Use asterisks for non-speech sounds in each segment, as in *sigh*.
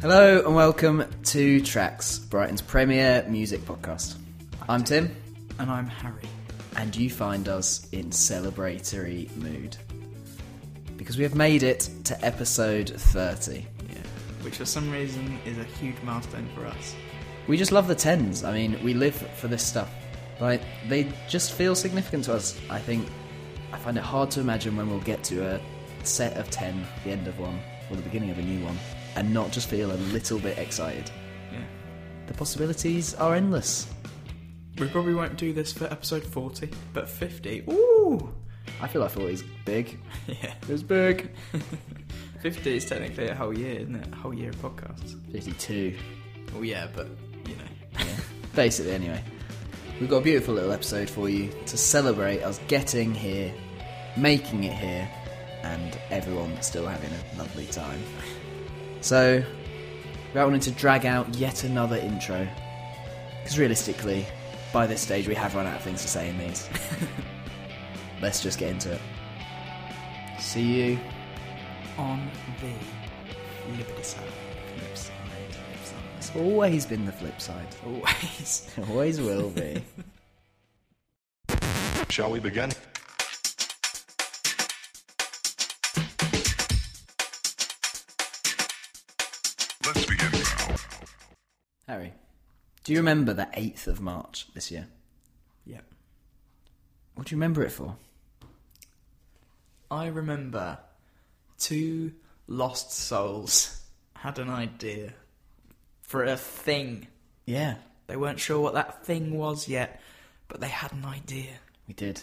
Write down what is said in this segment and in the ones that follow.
Hello and welcome to Tracks, Brighton's premier music podcast. I'm Tim, And I'm Harry. and you find us in celebratory mood because we have made it to episode 30. Yeah. Which for some reason is a huge milestone for us. We just love the tens. I mean, we live for this stuff. Like, they just feel significant to us. I think I find it hard to imagine when we'll get to a set of 10, the end of one, or the beginning of a new one, and not just feel a little bit excited. Yeah. The possibilities are endless. We probably won't do this for episode 40, but 50. Ooh! I feel like 40 is big. *laughs* Yeah. It's big. *laughs* 50 is technically a whole year, isn't it? A whole year of podcasts. 52. Well, yeah, but, you know. Yeah. Basically, anyway. We've got a beautiful little episode for you to celebrate us getting here, making it here, and everyone still having a lovely time. So, without wanting to drag out yet another intro, because realistically, by this stage we have run out of things to say in these. *laughs* Let's just get into it. See you. On the side. Flip side. Flip side. It's always been the flip side. Always. Always will be. *laughs* Shall we begin? Harry, do you remember the 8th of March this year? Yep. What do you remember it for? I remember two lost souls had an idea for a thing. Yeah, They weren't sure what that thing was yet, but they had an idea. we did.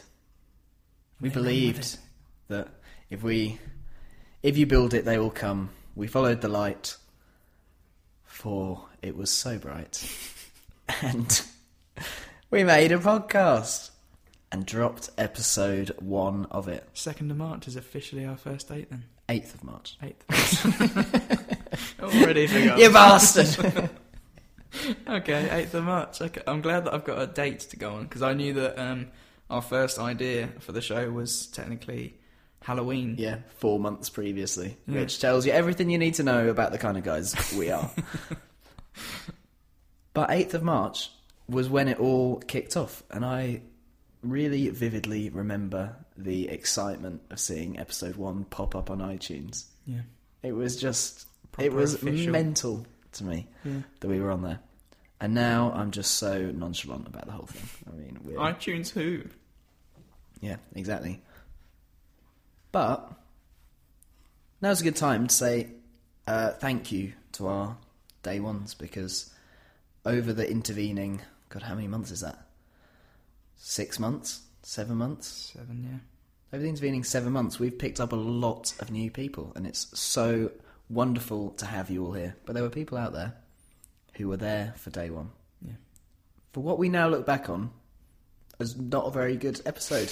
We They believed that if we, if you build it, they will come. We followed the light, for it was so bright, *laughs* and we made a podcast and dropped episode one of it, Second of March is officially our first date then. eighth of March. Eighth. *laughs* Already forgot. You bastard! *laughs* Okay, eighth of March. Okay, I'm glad that I've got a date to go on because I knew that um, our first idea for the show was technically Halloween. yeah, four months previously, Yeah. which tells you everything you need to know about the kind of guys we are. But 8th of March was when it all kicked off, and I really vividly remember the excitement of seeing episode one pop up on iTunes. Yeah. It was just, Proper it was official. mental to me Yeah. that we were on there. And now I'm just so nonchalant about the whole thing. I mean, we're, iTunes who? yeah, exactly. But now's a good time to say uh, thank you to our day ones because over the intervening, God, how many months is that? Six months? Seven months? Seven, yeah. Over the intervening seven months, we've picked up a lot of new people, and it's so wonderful to have you all here. But there were people out there who were there for day one. Yeah. For what we now look back on as not a very good episode.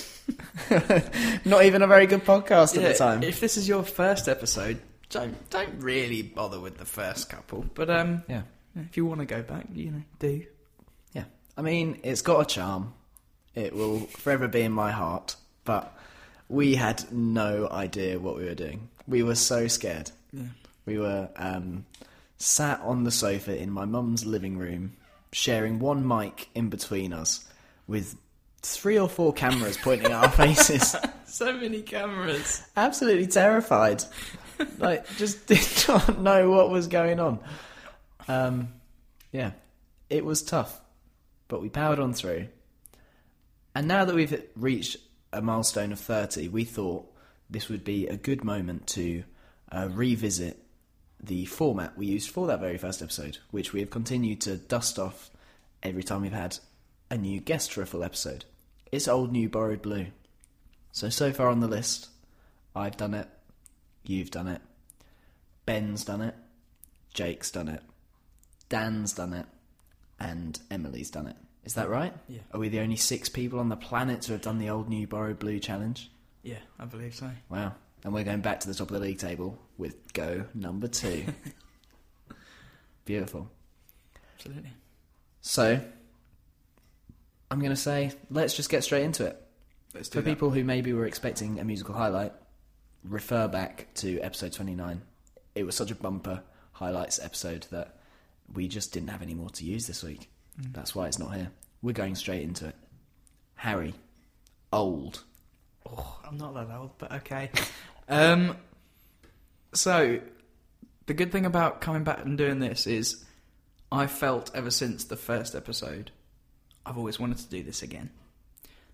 *laughs* *laughs* not even a very good podcast at the time. If this is your first episode, don't don't really bother with the first couple. But um, Yeah. if you want to go back, you know, do. Yeah. I mean, it's got a charm. It will forever be in my heart. But we had no idea what we were doing. We were so scared. Yeah. We were um, sat on the sofa in my mum's living room, sharing one mic in between us, with three or four cameras pointing at our *laughs* faces. So many cameras. Absolutely terrified. Like, just *laughs* did not know what was going on. Um, yeah, it was tough, but we powered on through. And now that we've reached a milestone of 30, we thought this would be a good moment to uh, revisit the format we used for that very first episode, which we have continued to dust off every time we've had a new guest for a full episode. It's old, new, borrowed blue. So, so far on the list, I've done it, you've done it, Ben's done it, Jake's done it, Dan's done it, and Emily's done it. Is that right? Yeah. Are we the only six people on the planet to have done the old, new, borrowed blue challenge? Yeah, I believe so. Wow. And we're going back to the top of the league table with go number two. *laughs* Beautiful. Absolutely. So, I'm going to say, let's just get straight into it. Let's do For that. people who maybe were expecting a musical highlight, refer back to episode 29. It was such a bumper. highlights episode that we just didn't have any more to use this week. That's why it's not here. We're going straight into it. Harry, old. Oh, I'm not that old, but okay. *laughs* um, so, the good thing about coming back and doing this is I felt ever since the first episode, I've always wanted to do this again.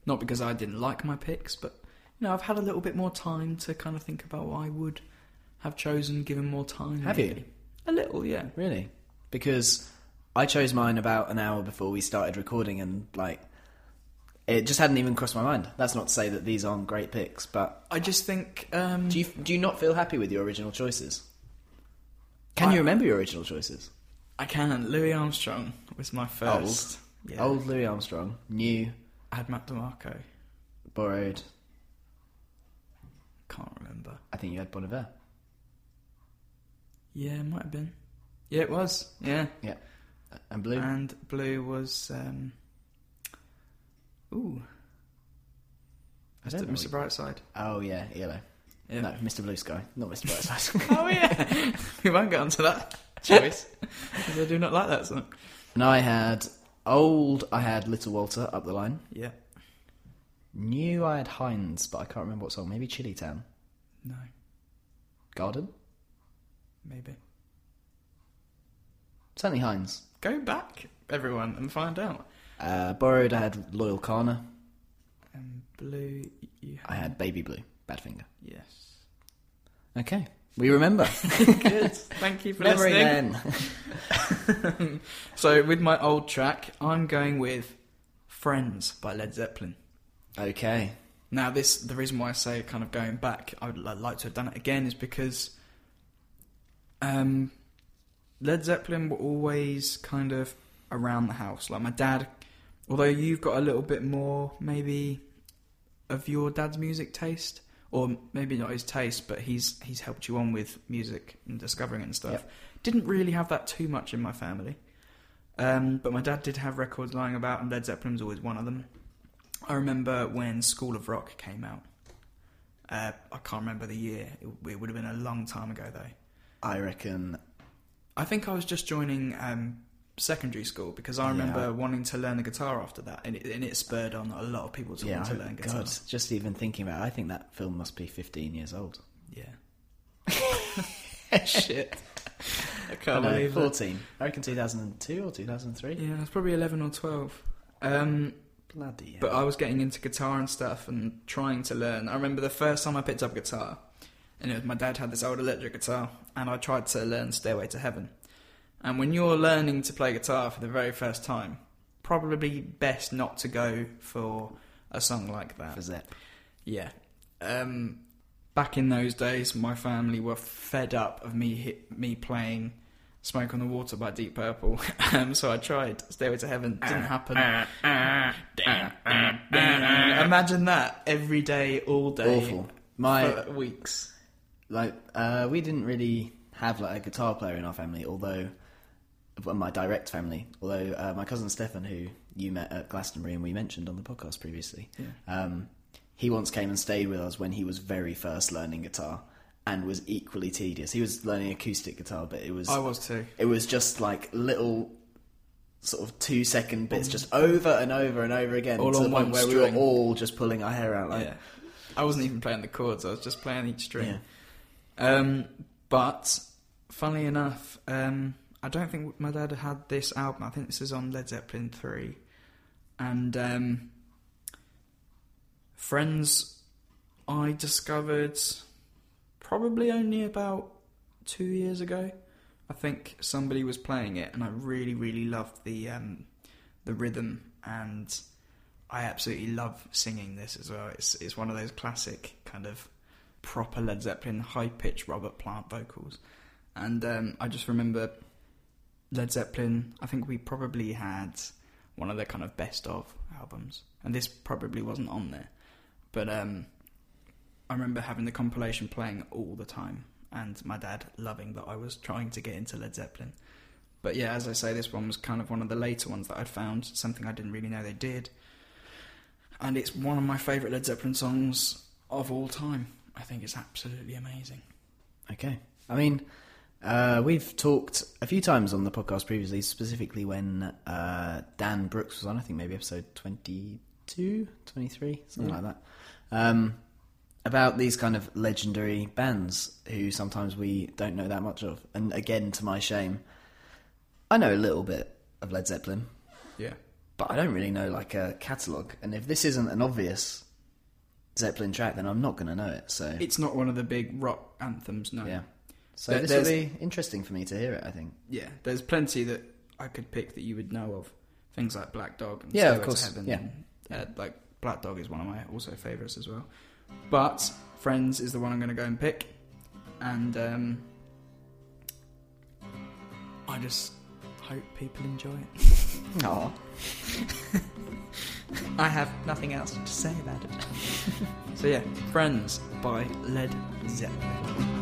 Not because I didn't like my picks, but you know, I've had a little bit more time to kind of think about what I would have chosen, given more time. Have maybe. you? A little, yeah. Really? Because I chose mine about an hour before we started recording, and like, it just hadn't even crossed my mind. That's not to say that these aren't great picks, but I just think. Um, do you do you not feel happy with your original choices? Can I- you remember your original choices? I can. Louis Armstrong was my first. Yeah. Old Louis Armstrong, new, I had Mac DeMarco. borrowed. Can't remember. I think you had Bon Iver. Yeah, it might have been. Yeah, it was. Yeah. Yeah, and blue. And blue was. Um, ooh, I don't. Mr. Brightside. Oh yeah, yellow. Yeah. No, Mr. Blue Sky, not Mr. Brightside. *laughs* oh yeah. *laughs* we won't get onto that choice. *laughs* 'cause I do not like that song. and I had old. I had Little Walter up the line. Yeah. New. I had Hinds, but I can't remember what song. Maybe Chili Town. No. Garden. Maybe. Certainly Hinds. Go back, everyone, and find out. Uh, borrowed. I had Loyle Carner. And blue. You I had Baby Blue. Badfinger. Yes. Okay, we remember. *laughs* Good. Thank you for Memory listening. *laughs* So with my old track, I'm going with "Friends" by Led Zeppelin. Okay. Now, this the reason why I say kind of going back, I would like to have done it again, is because um, Led Zeppelin were always kind of around the house. Like my dad, although you've got a little bit more maybe of your dad's music taste, or maybe not his taste, but he's he's helped you on with music and discovering it and stuff. Yep. Didn't really have that too much in my family. Um, but my dad did have records lying about, and Led Zeppelin was always one of them. I remember when School of Rock came out. Uh, I can't remember the year. It, it would have been a long time ago, though. I reckon. I think I was just joining um, secondary school because I Yeah. remember wanting to learn the guitar after that, and it, and it spurred on a lot of people to Yeah, want to learn guitar. God, just even thinking about it, I think that film must be 15 years old. Yeah. *laughs* Shit. I I can't know, believe it. 14. I reckon 2002 or 2003. Yeah, it's probably 11 or 12. Um, Bloody hell. But I was getting into guitar and stuff and trying to learn. I remember the first time I picked up guitar, and it was my dad had this old electric guitar, and I tried to learn Stairway to Heaven. And when you're learning to play guitar for the very first time, probably best not to go for a song like that. For Zepp. Yeah. Um, back in those days, my family were fed up of me me playing "Smoke on the Water" by Deep Purple. *laughs* um, so I tried "Stairway to Heaven." Didn't happen. *laughs* Imagine that every day, all day, Awful. My, for weeks. like, uh, we didn't really have, like, a guitar player in our family, although, well, my direct family, although uh, my cousin Stefan, who you met at Glastonbury and we mentioned on the podcast previously, Yeah. um, he once came and stayed with us when he was very first learning guitar and was equally tedious. He was learning acoustic guitar, but it was I was too. it was just like little sort of two second bits just over and over and over again All to on the point one where we string. were all just pulling our hair out like yeah. I wasn't even playing the chords. I was just playing each string. Yeah. Um, but funnily enough, um, I don't think my dad had this album. I think this is on Led Zeppelin three, and um, Friends. I discovered probably only about two years ago. I think somebody was playing it, and I really, really loved the um, the rhythm, and I absolutely love singing this as well. It's it's one of those classic kind of proper Led Zeppelin high pitched Robert Plant vocals, and um, I just remember Led Zeppelin. I think we probably had one of their kind of best of albums, and this probably wasn't on there, but um, I remember having the compilation playing all the time, and my dad loving that I was trying to get into Led Zeppelin. But yeah, as I say, this one was kind of one of the later ones that I'd found, something I didn't really know they did. And it's one of my favourite Led Zeppelin songs of all time. I think it's absolutely amazing. okay i mean Uh, we've talked a few times on the podcast previously, specifically when uh, Dan Brooks was on, I think maybe episode 22, 23, something Yeah. like that, um, about these kind of legendary bands who sometimes we don't know that much of. And again, to my shame, I know a little bit of Led Zeppelin, Yeah. but I don't really know like a catalogue. And if this isn't an obvious Zeppelin track, then I'm not going to know it. So It's not one of the big rock anthems, no. yeah. So There- this will be interesting for me to hear it. I think. Yeah, there's plenty that I could pick that you would know of. Things like Black Dog and Yeah, of Stairway course, Heaven. yeah. and, uh, like Black Dog is one of my also favourites as well. But Friends is the one I'm going to go and pick. And um, I just hope people enjoy it. *laughs* Aww. *laughs* I have nothing else to say about it. *laughs* so yeah, Friends by Led Zeppelin.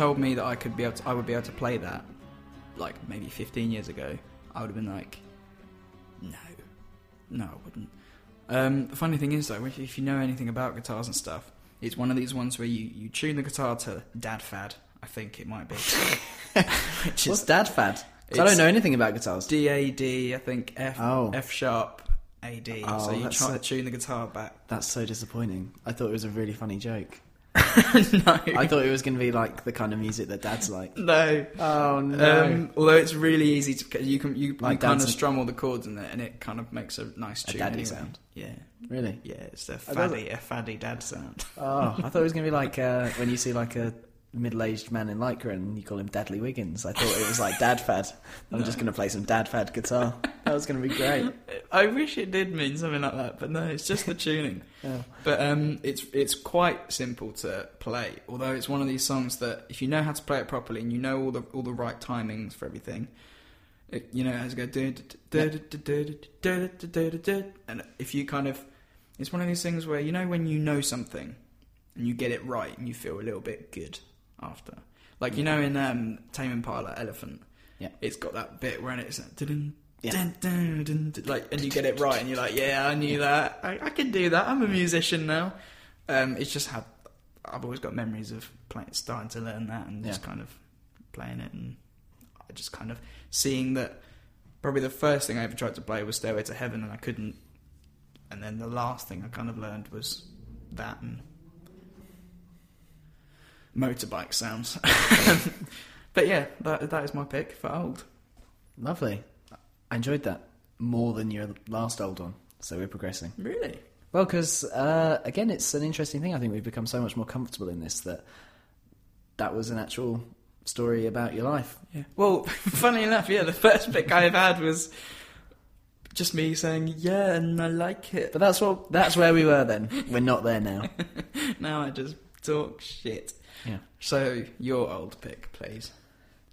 Told me that I could be able to, I would be able to play that, like maybe 15 years ago, I would have been like, no, no, I wouldn't. Um, the funny thing is though, if, if you know anything about guitars and stuff, it's one of these ones where you, you tune the guitar to Dad Fad. I think it might be. *laughs* Which What's is Dad Fad? I don't know anything about guitars. D A D. I think F Oh. F sharp A D. Oh, so you that's try so- to tune the guitar back. That's so disappointing. I thought it was a really funny joke. *laughs* no, I thought it was going to be like the kind of music that Dad's like. no. Oh Um, although it's really easy to 'cause you can you, Like you kind of strum all the chords in it and it kind of makes a nice A tune. daddy anyway. sound. Yeah, really? yeah, it's a I don't- faddy a faddy dad sound. Oh, I thought it was going to be like uh, when you see like a middle-aged man in lycra and you call him Dadley Wiggins. I thought it was like Dad Fad. I'm no. just going to play some Dad Fad guitar. That was going to be great. I wish it did mean something like that, but no, it's just the tuning. yeah. But um, it's it's quite simple to play. Although it's one of these songs that if you know how to play it properly and you know all the all the right timings for everything, it, you know has to go and if you kind of, it's one of these things where you know when you know something. And you get it right, and you feel a little bit good after. Like you know in um, Tame Impala Elephant, Yeah. it's got that bit where it's like, dun, Yeah. dun, dun, dun, dun, like, and you get it right, and you're like, yeah, I knew that. I, I can do that. I'm a musician now. Um, it's just how I've always got memories of playing, starting to learn that, and just Yeah. kind of playing it, and I just kind of seeing that. Probably the first thing I ever tried to play was Stairway to Heaven, and I couldn't. And then the last thing I kind of learned was that and motorbike sounds. *laughs* but yeah, that that is my pick for old. Lovely. I enjoyed that more than your last old one. So we're progressing. Really? Well, because uh, again, it's an interesting thing. I think we've become so much more comfortable in this that that was an actual story about your life. Yeah. Well, *laughs* funny enough, yeah, the first pick I have had was just me saying, yeah, and I like it. But that's what that's where we were then. We're not there now. *laughs* now I just talk shit. Yeah. So, your old pick, please.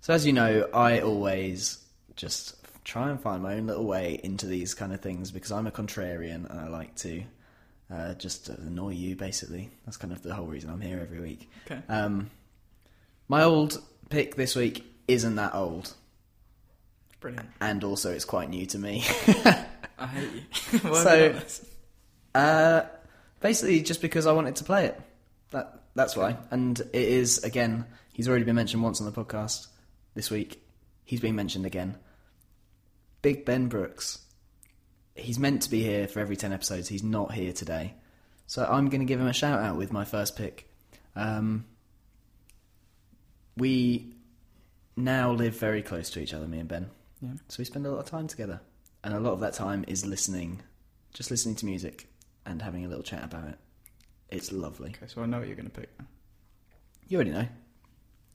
So as you know, I always just try and find my own little way into these kind of things because I'm a contrarian and I like to uh, just annoy you. Basically, that's kind of the whole reason I'm here every week. Okay. Um, my old pick this week isn't that old, Brilliant. and also it's quite new to me. *laughs* I hate you. *laughs* So- have you done this? Uh, basically, just because I wanted to play it. That that's why. And it is again. He's already been mentioned once on the podcast this week. He's been mentioned again. Big Ben Brooks. He's meant to be here for every ten episodes. He's not here today, so I'm going to give him a shout out with my first pick. Um, we now live very close to each other, me and Ben. Yeah. So we spend a lot of time together, and a lot of that time is listening, just listening to music and having a little chat about it. It's lovely. Okay, so I know what you're going to pick. You already know.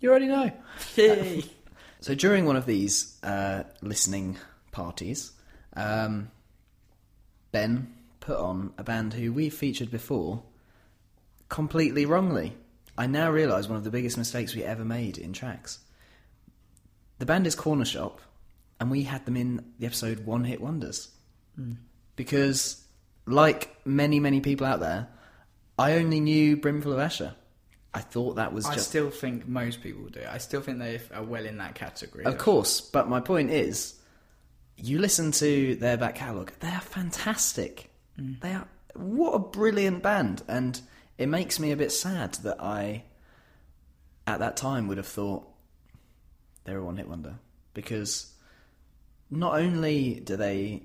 You already know. Yay! *laughs* So during one of these uh, listening parties, um, Ben put on a band who we featured before completely wrongly. I now realise one of the biggest mistakes we ever made in tracks. The band is Cornershop, and we had them in the episode One Hit Wonders. Because, like many, many people out there, I only knew Brimful of Asha. I thought that was I just. still think most people do. I still think they are well in that category. Of course, but my point is, you listen to their back catalogue, they are fantastic. Mm. They are what a brilliant band, and it makes me a bit sad that I, at that time, would have thought they're a one-hit wonder because not only do they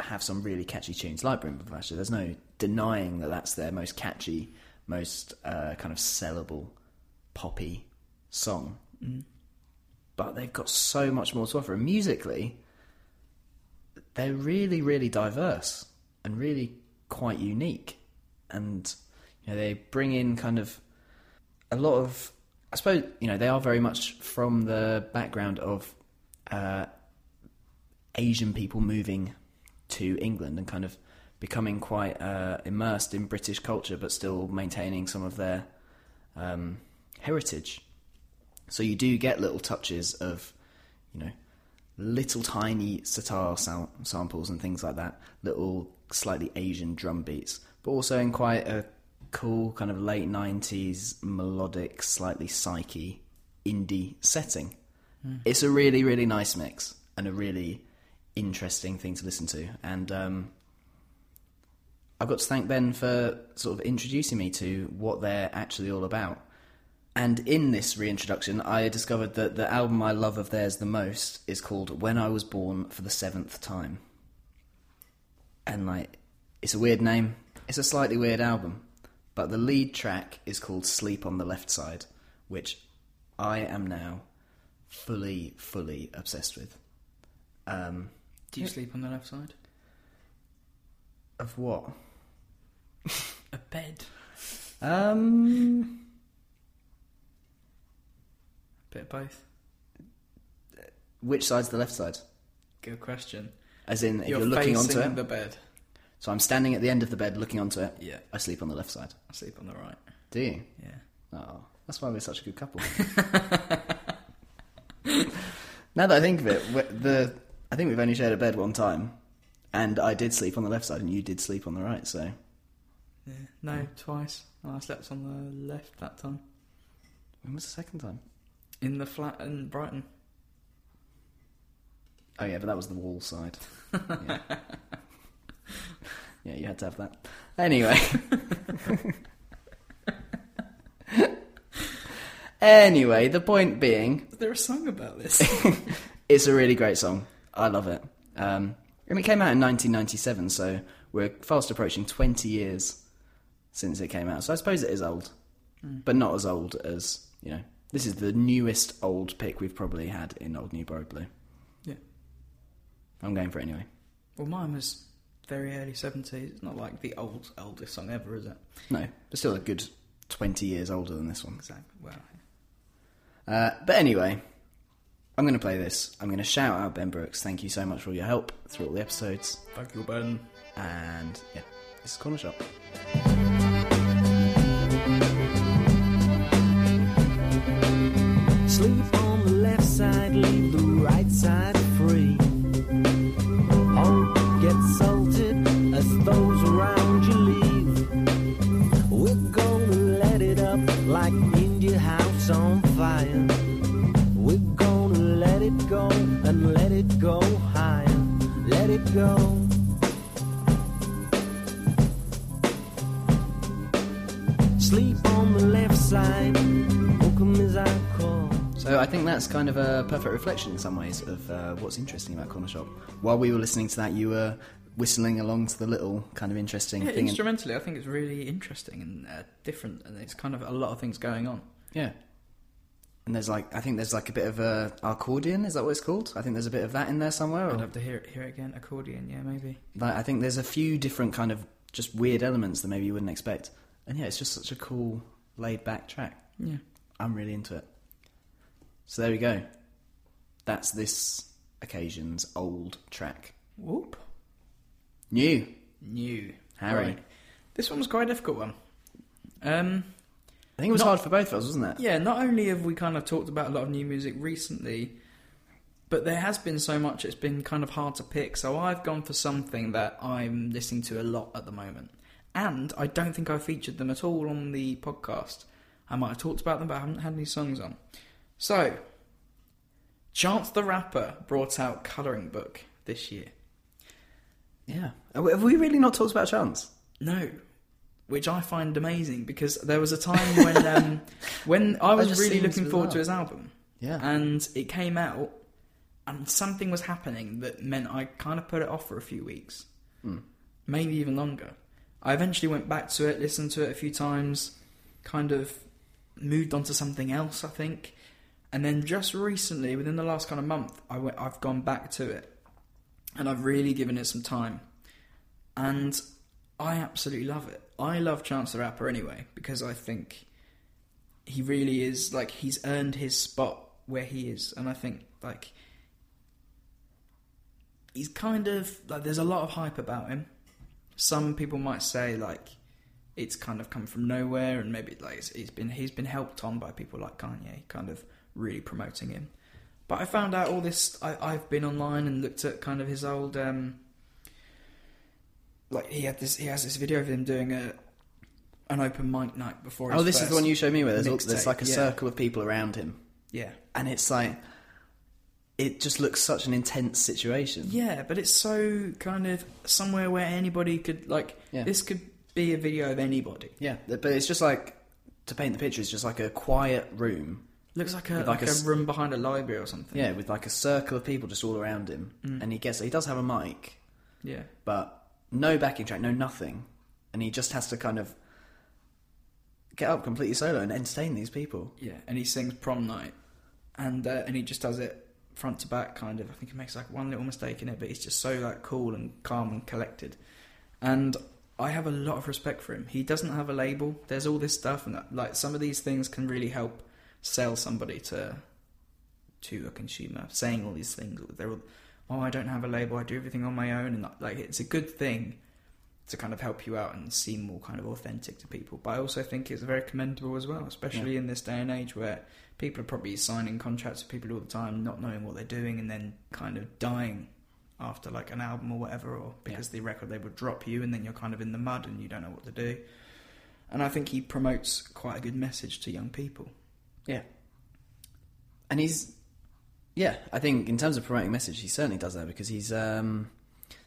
have some really catchy tunes like Brimful of Asha, there's no denying that that's their most catchy, most uh, kind of sellable, poppy song but they've got so much more to offer. And musically, they're really, really diverse and really quite unique. And you know, they bring in kind of a lot of, I suppose, you know, they are very much from the background of uh, Asian people moving to England and kind of becoming quite uh, immersed in British culture, but still maintaining some of their um, heritage. So you do get little touches of, you know, little tiny sitar samples and things like that, little slightly Asian drum beats, but also in quite a cool kind of late 90s melodic, slightly psyche indie setting. It's a really, really nice mix and a really interesting thing to listen to. And um, I've got to thank Ben for sort of introducing me to what they're actually all about. And in this reintroduction, I discovered that the album I love of theirs the most is called When I Was Born for the Seventh Time. And, like, it's a weird name. It's a slightly weird album. But the lead track is called Sleep on the Left Side, which I am now fully, fully obsessed with. Um, Do you sleep on the left side? of what? *laughs* A bed. Um, Bit of both. which side's the left side? Good question. As in, if You're, looking facing onto it. the bed. So I'm standing at the end of the bed looking onto it. Yeah. I sleep on the left side. I sleep on the right. Do you? Yeah. Oh, that's why we're such a good couple. *laughs* now that I think of it, we- the I think we've only shared a bed one time, and I did sleep on the left side, and you did sleep on the right. So Yeah. No, twice. I slept on the left that time. when was the second time? In the flat in Brighton. Oh yeah, but that was the wall side. Yeah, *laughs* yeah you had to have that. Anyway. anyway, the point being, Is there a song about this? *laughs* it's a really great song. I love it. Um, and it came out in 1997, so we're fast approaching 20 years since it came out. So I suppose it is old, but not as old as you know. This is the newest old pick we've probably had in Old New Borrowed Blue. yeah. I'm going for it anyway. Well, mine was very early 70s. It's not like the old oldest song ever, is it? No, but still a good 20 years older than this one. Exactly. Well, Uh, but anyway, I'm going to play this. I'm going to shout out Ben Brooks. Thank you so much for all your help through all the episodes. thank you, Ben. And yeah, this is Cornershop. Sleep on the left side, leave the right side free. Don't get salted as those around you leave. We're gonna let it up like India House on fire. We're gonna let it go and let it go higher. Let it go. Sleep on the left side. As I call. So I think that's kind of a perfect reflection in some ways of uh, what's interesting about Cornershop. While we were listening to that, you were whistling along to the little kind of interesting Yeah, thing. in- instrumentally, I think it's really interesting and uh, different, and it's kind of a lot of things going on. yeah. And there's like, I think there's like a bit of a accordion. Is that what it's called? I think there's a bit of that in there somewhere. I'd Or, love to hear it, hear it again. Accordion, yeah, maybe. like, I think there's a few different kind of just weird elements that maybe you wouldn't expect. And yeah, it's just such a cool, laid back track. Yeah. I'm really into it. So there we go. That's this occasion's old track Whoop. New. New. Harry. Right. This one was quite a difficult one. Um, I think it was Not- hard for both of us, wasn't it? yeah, not only have we kind of talked about a lot of new music recently, but there has been so much it's been kind of hard to pick. So I've gone for something that I'm listening to a lot at the moment. And I don't think I featured them at all on the podcast. I might have talked about them, but I haven't had any songs on. So, Chance the Rapper brought out Colouring Book this year. Yeah. Have we- really not talked about Chance? No, which I find amazing because there was a time when um, *laughs* when I was really looking forward to his album, Yeah. and it came out, and something was happening that meant I kind of put it off for a few weeks, maybe even longer. I eventually went back to it, listened to it a few times, kind of moved on to something else, I think, and then just recently, within the last kind of month, I went, I've gone back to it, and I've really given it some time, and I absolutely love it. I love Chance the Rapper anyway because I think he really is like he's earned his spot where he is, and I think like he's kind of like there's a lot of hype about him. Some people might say like it's kind of come from nowhere, and maybe like it's, he's been he's been helped on by people like Kanye, kind of really promoting him. But I found out all this. I, I've been online and looked at kind of his old um, like he had this he has this video of him doing a an open mic night before his Oh, this is the one you showed me where there's, all, there's like a yeah. circle of people around him. yeah And it's like, it just looks such an intense situation. yeah but it's so kind of somewhere where anybody could like Yeah. this could be a video of anybody Yeah. But it's just like, to paint the picture, it's just like a quiet room. looks like a like, like a a, room behind a library or something Yeah, with like a circle of people just all around him. And he gets, he does have a mic, yeah but no backing track, no nothing. And he just has to kind of get up completely solo and entertain these people. yeah and he sings prom night and uh, and he just does it front to back kind of i think he makes like one little mistake in it but he's just so like cool and calm and collected and I have a lot of respect for him. He doesn't have a label. There's all this stuff, and like some of these things can really help sell somebody to to a consumer. Saying all these things, they're all, oh, I don't have a label. I do everything on my own, and like it's a good thing to kind of help you out and seem more kind of authentic to people. But I also think it's very commendable as well, especially in this day and age where people are probably signing contracts with people all the time, not knowing what they're doing, and then kind of dying after like an album or whatever, or because the record label drop you, and then you're kind of in the mud and you don't know what to do. And I think he promotes quite a good message to young people. Yeah. And he's, yeah, I think in terms of promoting message, he certainly does that because he's, um,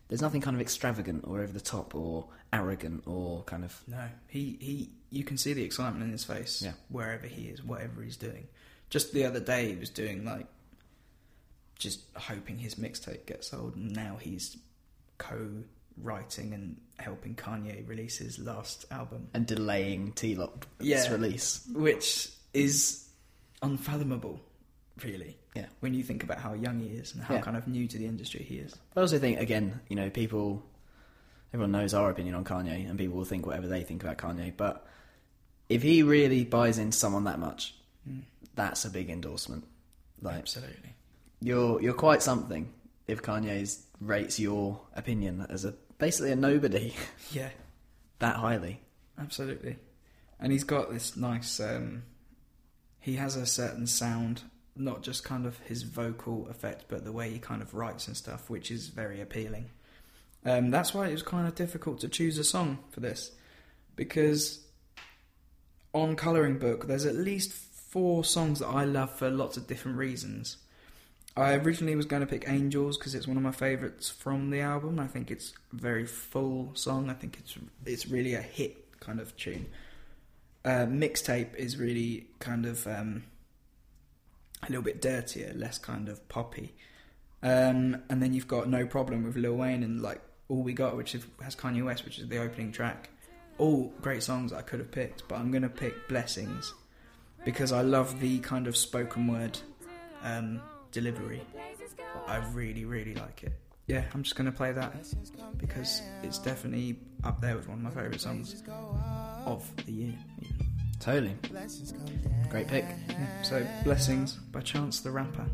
there's nothing kind of extravagant or over the top or arrogant or kind of, No, he he. You can see the excitement in his face Yeah. wherever he is, whatever he's doing. Just the other day, he was doing like just hoping his mixtape gets sold, and now he's co-writing and helping Kanye release his last album, and delaying TLOP's Yeah. release. which is unfathomable, really. Yeah. When you think about how young he is and how Yeah. kind of new to the industry he is. I also think, again, you know, people, everyone knows our opinion on Kanye, and people will think whatever they think about Kanye. But if he really buys into someone that much, that's a big endorsement. Like, Absolutely. you're you're quite something if Kanye rates your opinion as a basically a nobody *laughs* Yeah. that highly. Absolutely. And he's got this nice um he has a certain sound, not just kind of his vocal effect, but the way he kind of writes and stuff, which is very appealing. Um that's why it was kind of difficult to choose a song for this. Because on Colouring Book there's at least four songs that I love for lots of different reasons. I originally was going to pick Angels because it's one of my favourites from the album. I think it's a very full song. I think it's it's really a hit kind of tune. Uh, mixtape is really kind of um, a little bit dirtier, less kind of poppy. Um, and then you've got No Problem with Lil Wayne and like All We Got, which is, has Kanye West, which is the opening track. All great songs I could have picked, but I'm going to pick Blessings because I love the kind of spoken word um, delivery. I really, really like it. Yeah, I'm just going to play that because it's definitely up there with one of my favourite songs of the year. Even. Totally. Great pick. Yeah, so, Blessings by Chance the Rapper.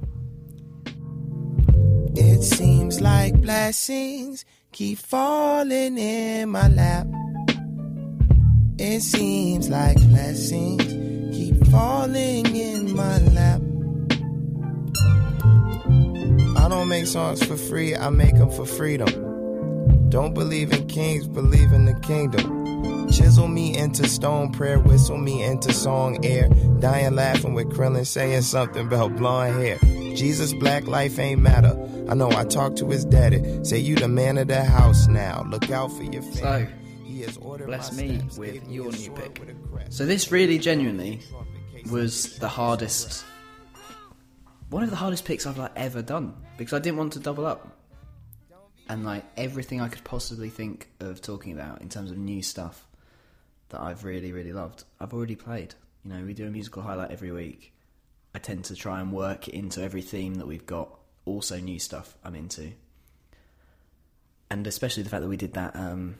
It seems like blessings keep falling in my lap. It seems like blessings keep falling in my lap. I don't make songs for free, I make them for freedom. Don't believe in kings, believe in the kingdom. Chisel me into stone, prayer whistle me into song air. Dying laughing with Krillin saying something about blonde hair. Jesus, black life ain't matter. I know I talked to his daddy. Say you the man of the house now. Look out for your So, family. He has ordered bless me with your new pick. with a crest. So this really genuinely was the hardest one of the hardest picks I've like ever done because I didn't want to double up. And like everything I could possibly think of talking about in terms of new stuff that I've really really loved, I've already played. You know, we do a musical highlight every week. I tend to try and work into every theme that we've got also new stuff I'm into. And especially the fact that we did that um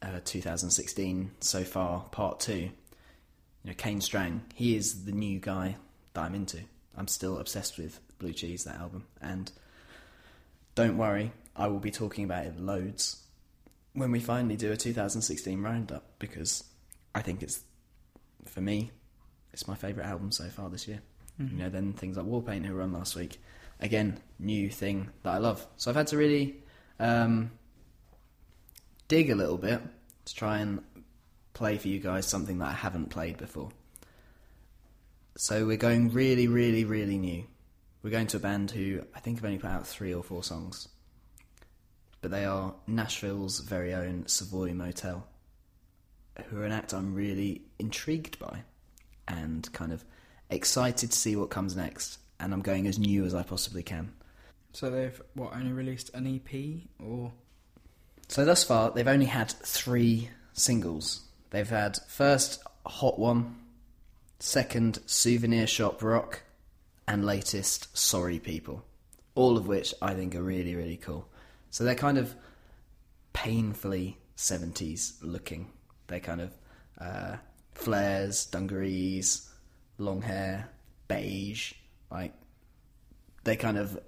uh, 2016 so far, part two. You know, Kane Strang, he is the new guy that I'm into. I'm still obsessed with Blue Cheese, that album. And don't worry, I will be talking about it loads when we finally do a 2016 roundup because I think it's, for me, it's my favourite album so far this year. You know, then things like Warpaint, who run last week, again, new thing that I love. So I've had to really um, dig a little bit to try and play for you guys something that I haven't played before. So we're going really, really, really new. We're going to a band who I think have only put out three or four songs. But they are Nashville's very own Savoy Motel, who are an act I'm really intrigued by and kind of excited to see what comes next. And I'm going as new as I possibly can. So they've what only released an EP or So thus far, they've only had three singles. They've had first Hot One, second Souvenir Shop Rock, and latest Sorry People. All of which I think are really, really cool. So they're kind of painfully 70s looking. They're kind of uh, flares, dungarees, long hair, beige. Like, they kind of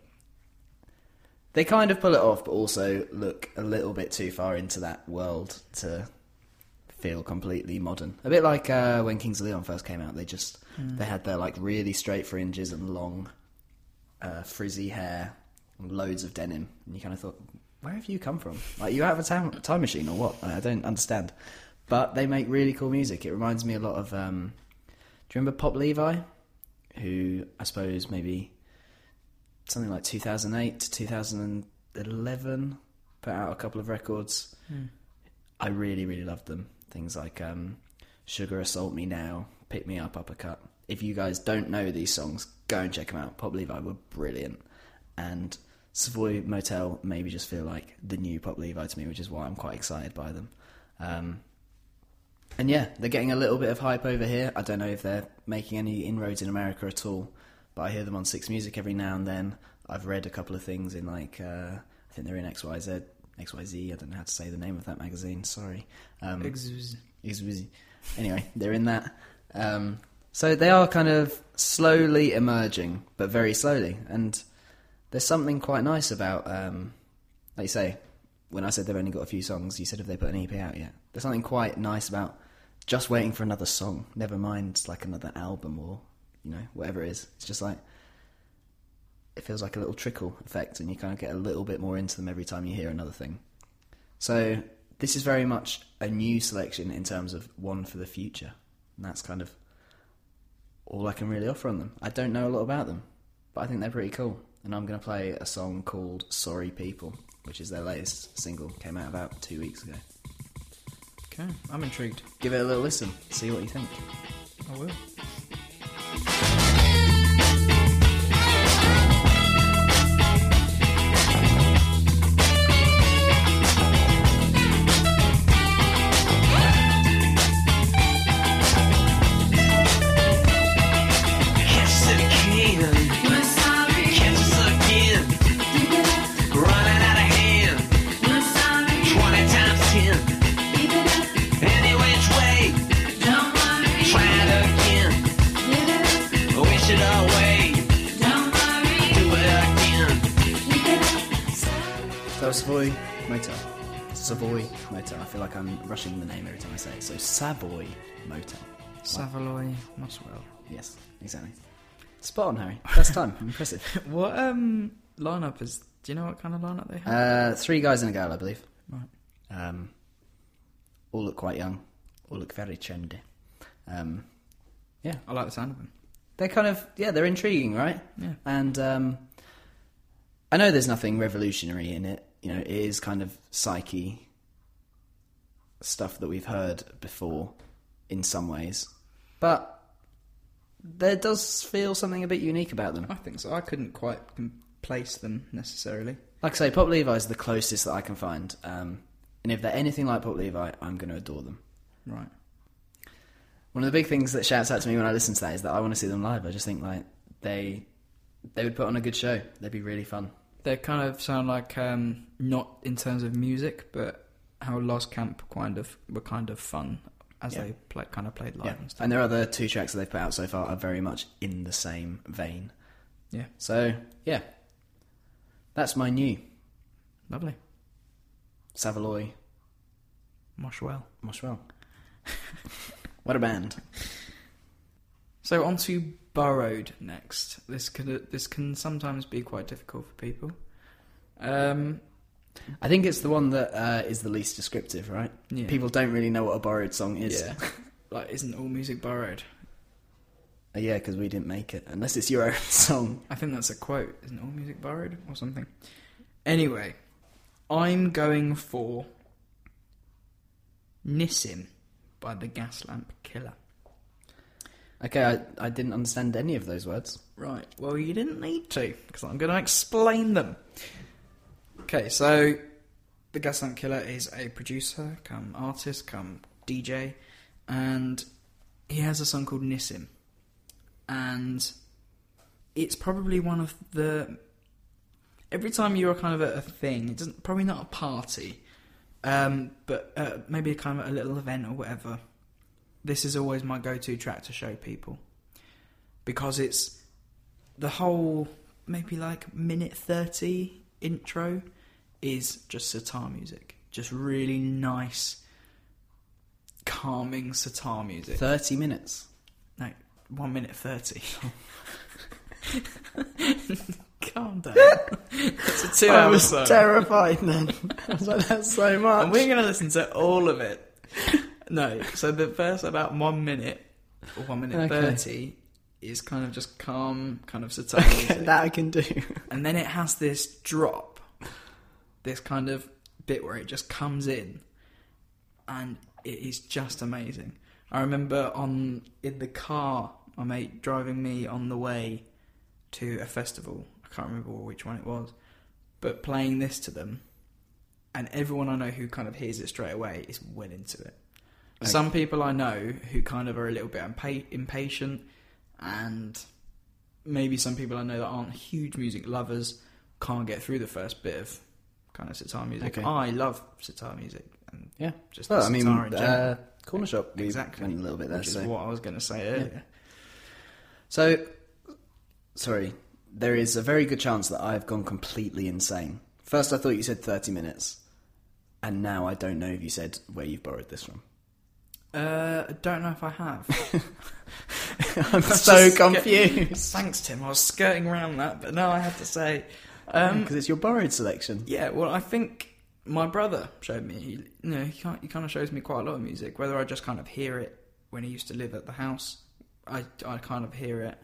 they kind of pull it off, but also look a little bit too far into that world to feel completely modern. A bit like uh, when Kings of Leon first came out, they just they had their like really straight fringes and long, uh, frizzy hair, and loads of denim, and you kind of thought, where have you come from? Like you have a time, time machine or what? I don't understand. But they make really cool music. It reminds me a lot of. Um, do you remember Pop Levi, who I suppose maybe something like 2008 to 2011 put out a couple of records i really really loved them things like um, sugar assault me now pick me up uppercut if you guys don't know these songs go and check them out pop levi were brilliant and savoy motel maybe just feel like the new pop levi to me which is why i'm quite excited by them um, and yeah, they're getting a little bit of hype over here. I don't know if they're making any inroads in America at all, but I hear them on Six Music every now and then. I've read a couple of things in like uh, I think they're in XYZ, XYZ. I don't know how to say the name of that magazine. Sorry. Um, XYZ. Anyway, *laughs* they're in that. Um, so they are kind of slowly emerging, but very slowly. And there's something quite nice about, um, like you say, when I said they've only got a few songs, you said have they put an EP out yet? There's something quite nice about just waiting for another song. Never mind like another album or you know whatever it is. It's just like it feels like a little trickle effect, and you kind of get a little bit more into them every time you hear another thing. So this is very much a new selection in terms of one for the future, and that's kind of all I can really offer on them. I don't know a lot about them, but I think they're pretty cool. And I'm going to play a song called "Sorry People," which is their latest single. Came out about two weeks ago. Okay, I'm intrigued. Give it a little listen. See what you think. I will. Savoy Motor. Savoy Motor. I feel like I'm rushing the name every time I say it. So Savoy Motel. Savaloy Muswell. Yes, exactly. Spot on, Harry. First *laughs* time. Impressive. What um lineup is? Do you know what kind of lineup they have? Uh, three guys and a girl, I believe. Right. Um, all look quite young. All look very trendy. Um, yeah, I like the sound of them. they're kind of yeah, they're intriguing, right? Yeah. And um, I know there's nothing revolutionary in it. You know, it is kind of psyche stuff that we've heard before in some ways, but there does feel something a bit unique about them. I think so. I couldn't quite place them necessarily. Like I say, Pop Levi is the closest that I can find. Um, and if they're anything like Pop Levi, I'm going to adore them. Right. One of the big things that shouts out to me when I listen to that is that I want to see them live. I just think like they they would put on a good show. They'd be really fun. They kind of sound like um, not in terms of music, but how Lost Camp kind of were kind of fun as Yeah. they play, kind of played live Yeah. and stuff. And their other two tracks that they've put out so far are very much in the same vein. Yeah, So yeah, that's my new lovely. Savaloy Moshwell. Moshwell. *laughs* what a band! So on to Burrowed next. This can this can sometimes be quite difficult for people. Um, I think it's the one that uh, is the least descriptive, right? Yeah. People don't really know what a borrowed song is. yeah, *laughs* like isn't all music borrowed? Uh, yeah, because we didn't make it. Unless it's your *laughs* own song. I think that's a quote. Isn't all music borrowed or something? Anyway, I'm going for Nissim by the Gaslamp Killer. Okay, I, I didn't understand any of those words. Right. Well, you didn't need to, because I'm going to explain them. Okay, so the Gaslamp Killer is a producer, come artist, come DJ, and he has a song called Nissim. And it's probably one of the. Every time you're kind of at a thing, it's probably not a party, um, but uh, maybe kind of a little event or whatever. This is always my go-to track to show people. Because it's the whole maybe like minute 30 intro is just sitar music. Just really nice calming sitar music. 30 minutes. no 1 minute 30 *laughs* *laughs* calm down. It's a 2 I hour was song. terrified then. I was like, that's so much. and we're going to listen to all of it *laughs* no so the first about 1 minute or 1 minute Okay. 30 is kind of just calm kind of *laughs* music that I can do. and then it has this drop, this kind of bit where it just comes in, and it is just amazing. I remember on in the car, my mate driving me on the way to a festival. I can't remember which one it was, but playing this to them, and everyone I know who kind of hears it straight away is well into it. Some people I know who kind of are a little bit impa- impatient, and maybe some people I know that aren't huge music lovers can't get through the first bit of kind of sitar music. Okay. I love sitar music and Yeah. just Well, the I mean, sitar in general, uh, corner shop. We Exactly. Went a little bit there. which is so. what I was going to say earlier. so, sorry. There is a very good chance that I've gone completely insane. First, I thought you said 30 minutes, and now I don't know if you said where you've borrowed this from. Uh, I don't know if I have. *laughs* *laughs* I'm so confused Thanks, Tim. I was skirting around that, but no, I have to say, um, because it's your borrowed selection. Yeah, well, I think my brother showed me. He, you know, he, kind- he kind of shows me quite a lot of music. Whether I just kind of hear it when he used to live at the house, I, I kind of hear it.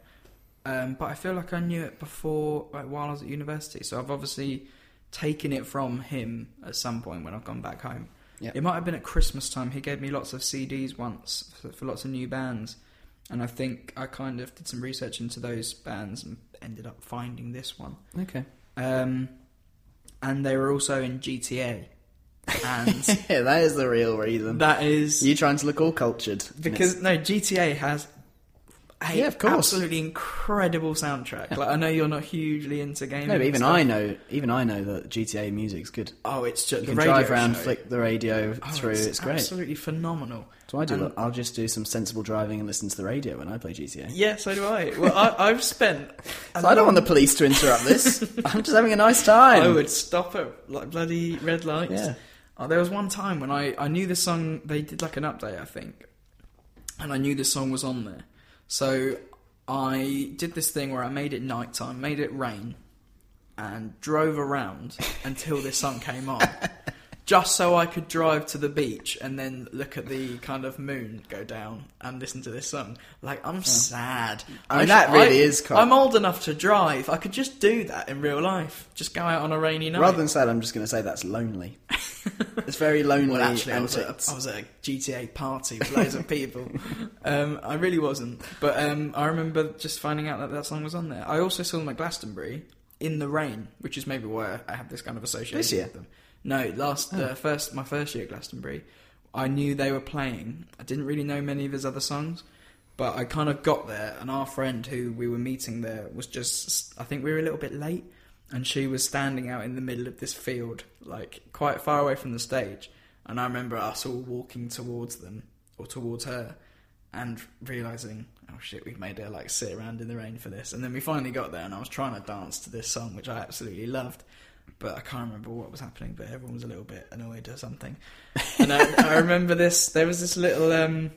Um, but I feel like I knew it before, like while I was at university. So I've obviously taken it from him at some point when I've gone back home. It might have been at Christmas time. He gave me lots of CDs once for, for lots of new bands, and I think I kind of did some research into those bands and ended up finding this one. Okay. Um, and they were also in GTA, and *laughs* yeah, that is the real reason. that is you trying to look all cultured because no GTA has a Yeah, of course. absolutely incredible soundtrack. Like I know you're not hugely into gaming. No, but even. I know, even I know that GTA music's good. Oh, it's just You the can drive around, show. flick the radio Oh, through. It's, great. Absolutely phenomenal. So I do. And, I'll just do some sensible driving and listen to the radio when I play GTA. Yeah, so do I. Well, I, I've spent. So I don't want the police to interrupt this. *laughs* I'm just having a nice time. I would stop at like bloody red lights. Yeah. Oh, there was one time when I, I knew the song. They did like an update, I think, and I knew the song was on there. So I did this thing where I made it nighttime, made it rain, and drove around until the sun came on. *laughs* Just so I could drive to the beach and then look at the kind of moon go down and listen to this song. Like I'm sad. I mean, sh- that really is quite- I'm old enough to drive. I could just do that in real life. Just go out on a rainy night. Rather than sad, I'm just going to say that's lonely. *laughs* it's very lonely Well, actually, I was, at, it's- I was at a GTA party with loads of people. *laughs* Um, I really wasn't, but um, I remember just finding out that that song was on there. I also saw them at Glastonbury in the rain, which is maybe why I have this kind of association This year? with them. No, last uh, first my first year at Glastonbury, I knew they were playing. I didn't really know many of his other songs, but I kind of got there, and our friend who we were meeting there was just. I think we were a little bit late, and she was standing out in the middle of this field, like quite far away from the stage. And I remember us all walking towards them or towards her, and realizing, oh shit, we've made her like sit around in the rain for this. And then we finally got there, and I was trying to dance to this song, which I absolutely loved. But I can't remember what was happening. But everyone was a little bit annoyed or something. *laughs* And I, I remember this. There was this little. Um,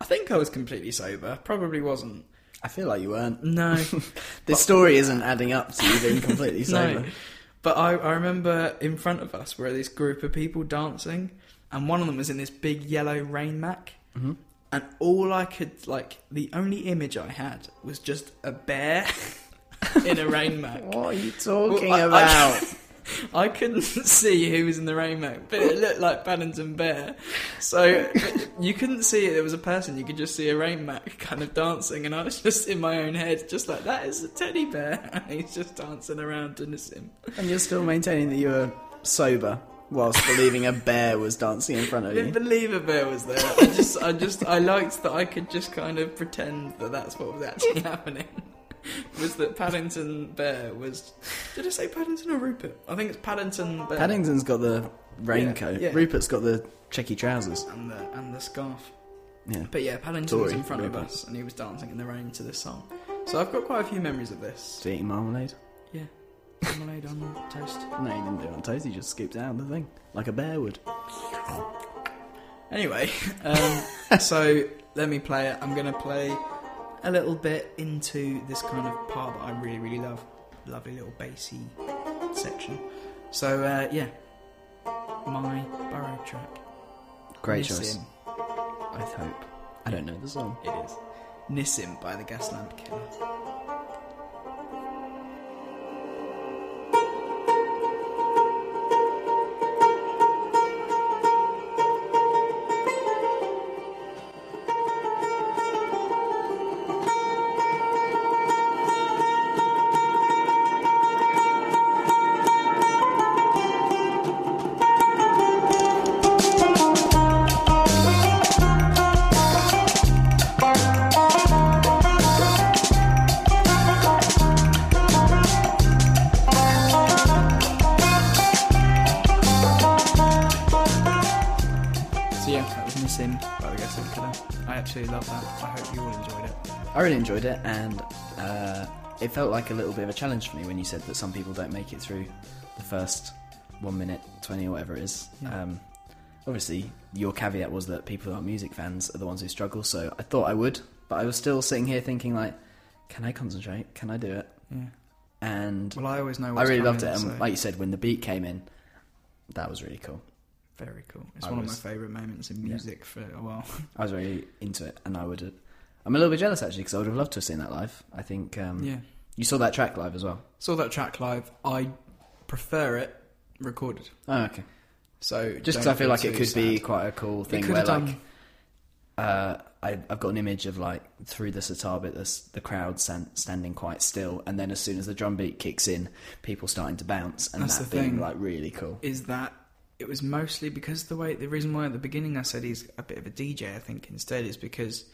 I think I was completely sober. Probably wasn't. I feel like you weren't. No, *laughs* This story isn't adding up to you being completely *laughs* sober. no. But I, I remember in front of us were this group of people dancing, and one of them was in this big yellow rain mac. Mm-hmm. And all I could like, the only image I had was just a bear *laughs* in a rain mac. What are you talking Well, I- I- about? *laughs* I couldn't *laughs* see who was in the rain mac, but it looked like Paddington Bear. So you couldn't see it. There was a person. You could just see a rain mac kind of dancing, and I was just in my own head, just like that is a teddy bear, and he's just dancing around in a sim. and you're still maintaining that you were sober whilst believing a bear was dancing in front I of didn't you. believe a bear was there. I just, I just, I liked that I could just kind of pretend that that's what was actually happening. *laughs* was that Paddington Bear was? Did I say Paddington or Rupert? I think it's Paddington Bear. Paddington's got the raincoat. yeah. Rupert's got the checky trousers. and the and the scarf. Yeah. But yeah, Paddington was in front of us, and he was dancing in the rain to this song. So I've got quite a few memories of this. So eating marmalade? Yeah, marmalade on toast. *laughs* No, he didn't do it on toast. He just scooped out the thing like a bear would. Anyway, *laughs* um, so let me play it. I'm going to play a little bit into this kind of part that I really, really love. Lovely little bassy section. So uh, yeah, my Burrow track. Great Nissim. choice. I hope. I don't know the song. It is Nissim by the Gaslamp Killer. I really enjoyed it, and uh, it felt like a little bit of a challenge for me when you said that some people don't make it through the first one minute twenty or whatever it is. Yeah. Um, obviously, your caveat was that people who aren't music fans are the ones who struggle. So I thought I would, but I was still sitting here thinking like, can I concentrate? Can I do it? Yeah. And Well, I always know. I really loved it, and so- like you said, when the beat came in, that was really cool. Very cool. It's I one was- of my favourite moments in Yeah. music for a while. *laughs* I was really into it, and I would. I'm a little bit jealous actually because I would have loved to have seen that live. I think um, yeah. you saw that track live as well. Saw that track live. I prefer it recorded. Oh, okay. So Just because I feel like it could be quite a cool It thing could where have like uh, I, I've got an image of like through the sitar bit, there's the crowd stand, standing quite still, and then as soon as the drum beat kicks in, people starting to bounce, and That's that the being thing. like really cool. is that it was mostly because the way the reason why at the beginning I said he's a bit of a DJ. I think instead is because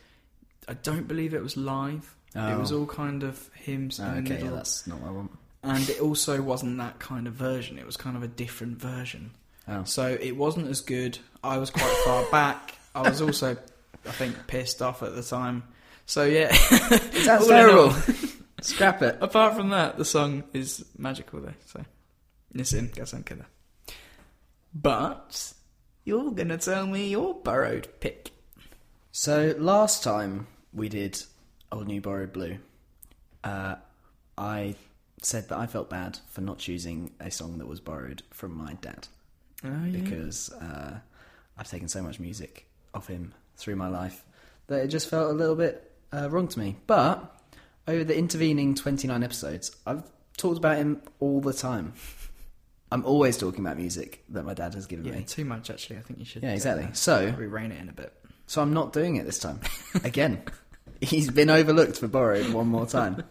I don't believe it was live. It Oh. was all kind of hymns Oh, ah, in the okay, middle. yeah, that's not what I want. and it also wasn't that kind of version. It was kind of a different version. Oh. So it wasn't as good. I was quite far back. I was also, I think, pissed off at the time. So yeah, It sounds All in all. terrible. Scrap it. Apart from that, the song is magical though. So, listen, Gasankada. But you're gonna tell me your borrowed pick. So last time we did Old New Borrowed Blue, uh, I said that I felt bad for not choosing a song that was borrowed from my dad Oh, because uh, I've taken so much music off him through my life that it just felt a little bit uh, wrong to me. But over the intervening 29 episodes, I've talked about him all the time. I'm always talking about music that my dad has given yeah, me. too much actually. I think you should. Yeah, uh, exactly. So probably rein it in a bit. so I'm not doing it this time. *laughs* Again, he's been overlooked for borrowed one more time.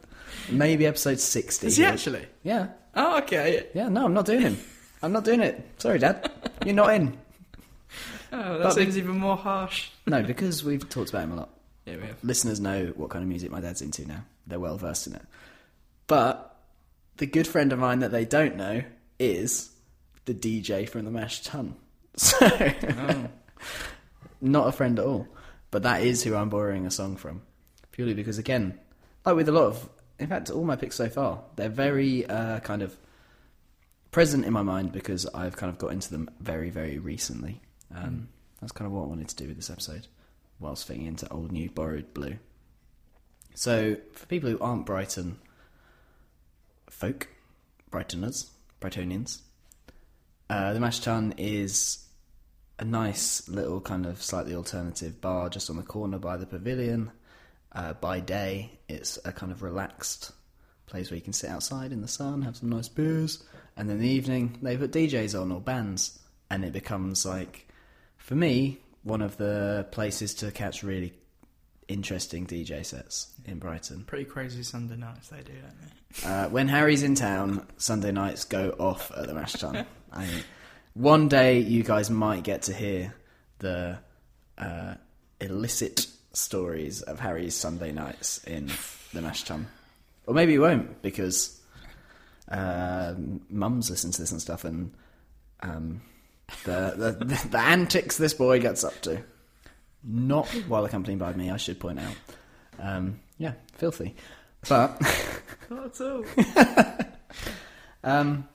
Maybe episode 60. Is he actually? Yeah. Oh, okay. Yeah, no, I'm not doing him. I'm not doing it. Sorry, Dad. You're not in. Oh, that But seems even more harsh. No, because we've talked about him a lot. Yeah, we have. Listeners know what kind of music my dad's into now. They're well versed in it. But the good friend of mine that they don't know is the DJ from the Mash Tun. *laughs* So, Oh. *laughs* not a friend at all. But that is who I'm borrowing a song from. Purely because, again, like with a lot of, in fact, all my picks so far, they're very uh, kind of present in my mind because I've kind of got into them very, very recently. Um, That's kind of what I wanted to do with this episode, whilst fitting into old, new, borrowed blue. So, for people who aren't Brighton folk, Brightoners, Brightonians, uh, the Mash Tun is a nice little kind of slightly alternative bar just on the corner by the pavilion. Uh, by day, it's a kind of relaxed place where you can sit outside in the sun, have some nice beers, and then in the evening they put DJs on or bands, and it becomes like, for me, one of the places to catch really interesting DJ sets in Brighton. Pretty crazy Sunday nights they do, don't they? Uh, when Harry's in town, Sunday nights go off at the Mash Tun. *laughs* I mean, one day you guys might get to hear the uh, illicit stories of Harry's Sunday nights in the Mash Tun. Or maybe you won't, because um mums listen to this and stuff, and um, the, the, the antics this boy gets up to. Not while accompanied by me, I should point out. Um, yeah, filthy. But. Not at all. *laughs* Um,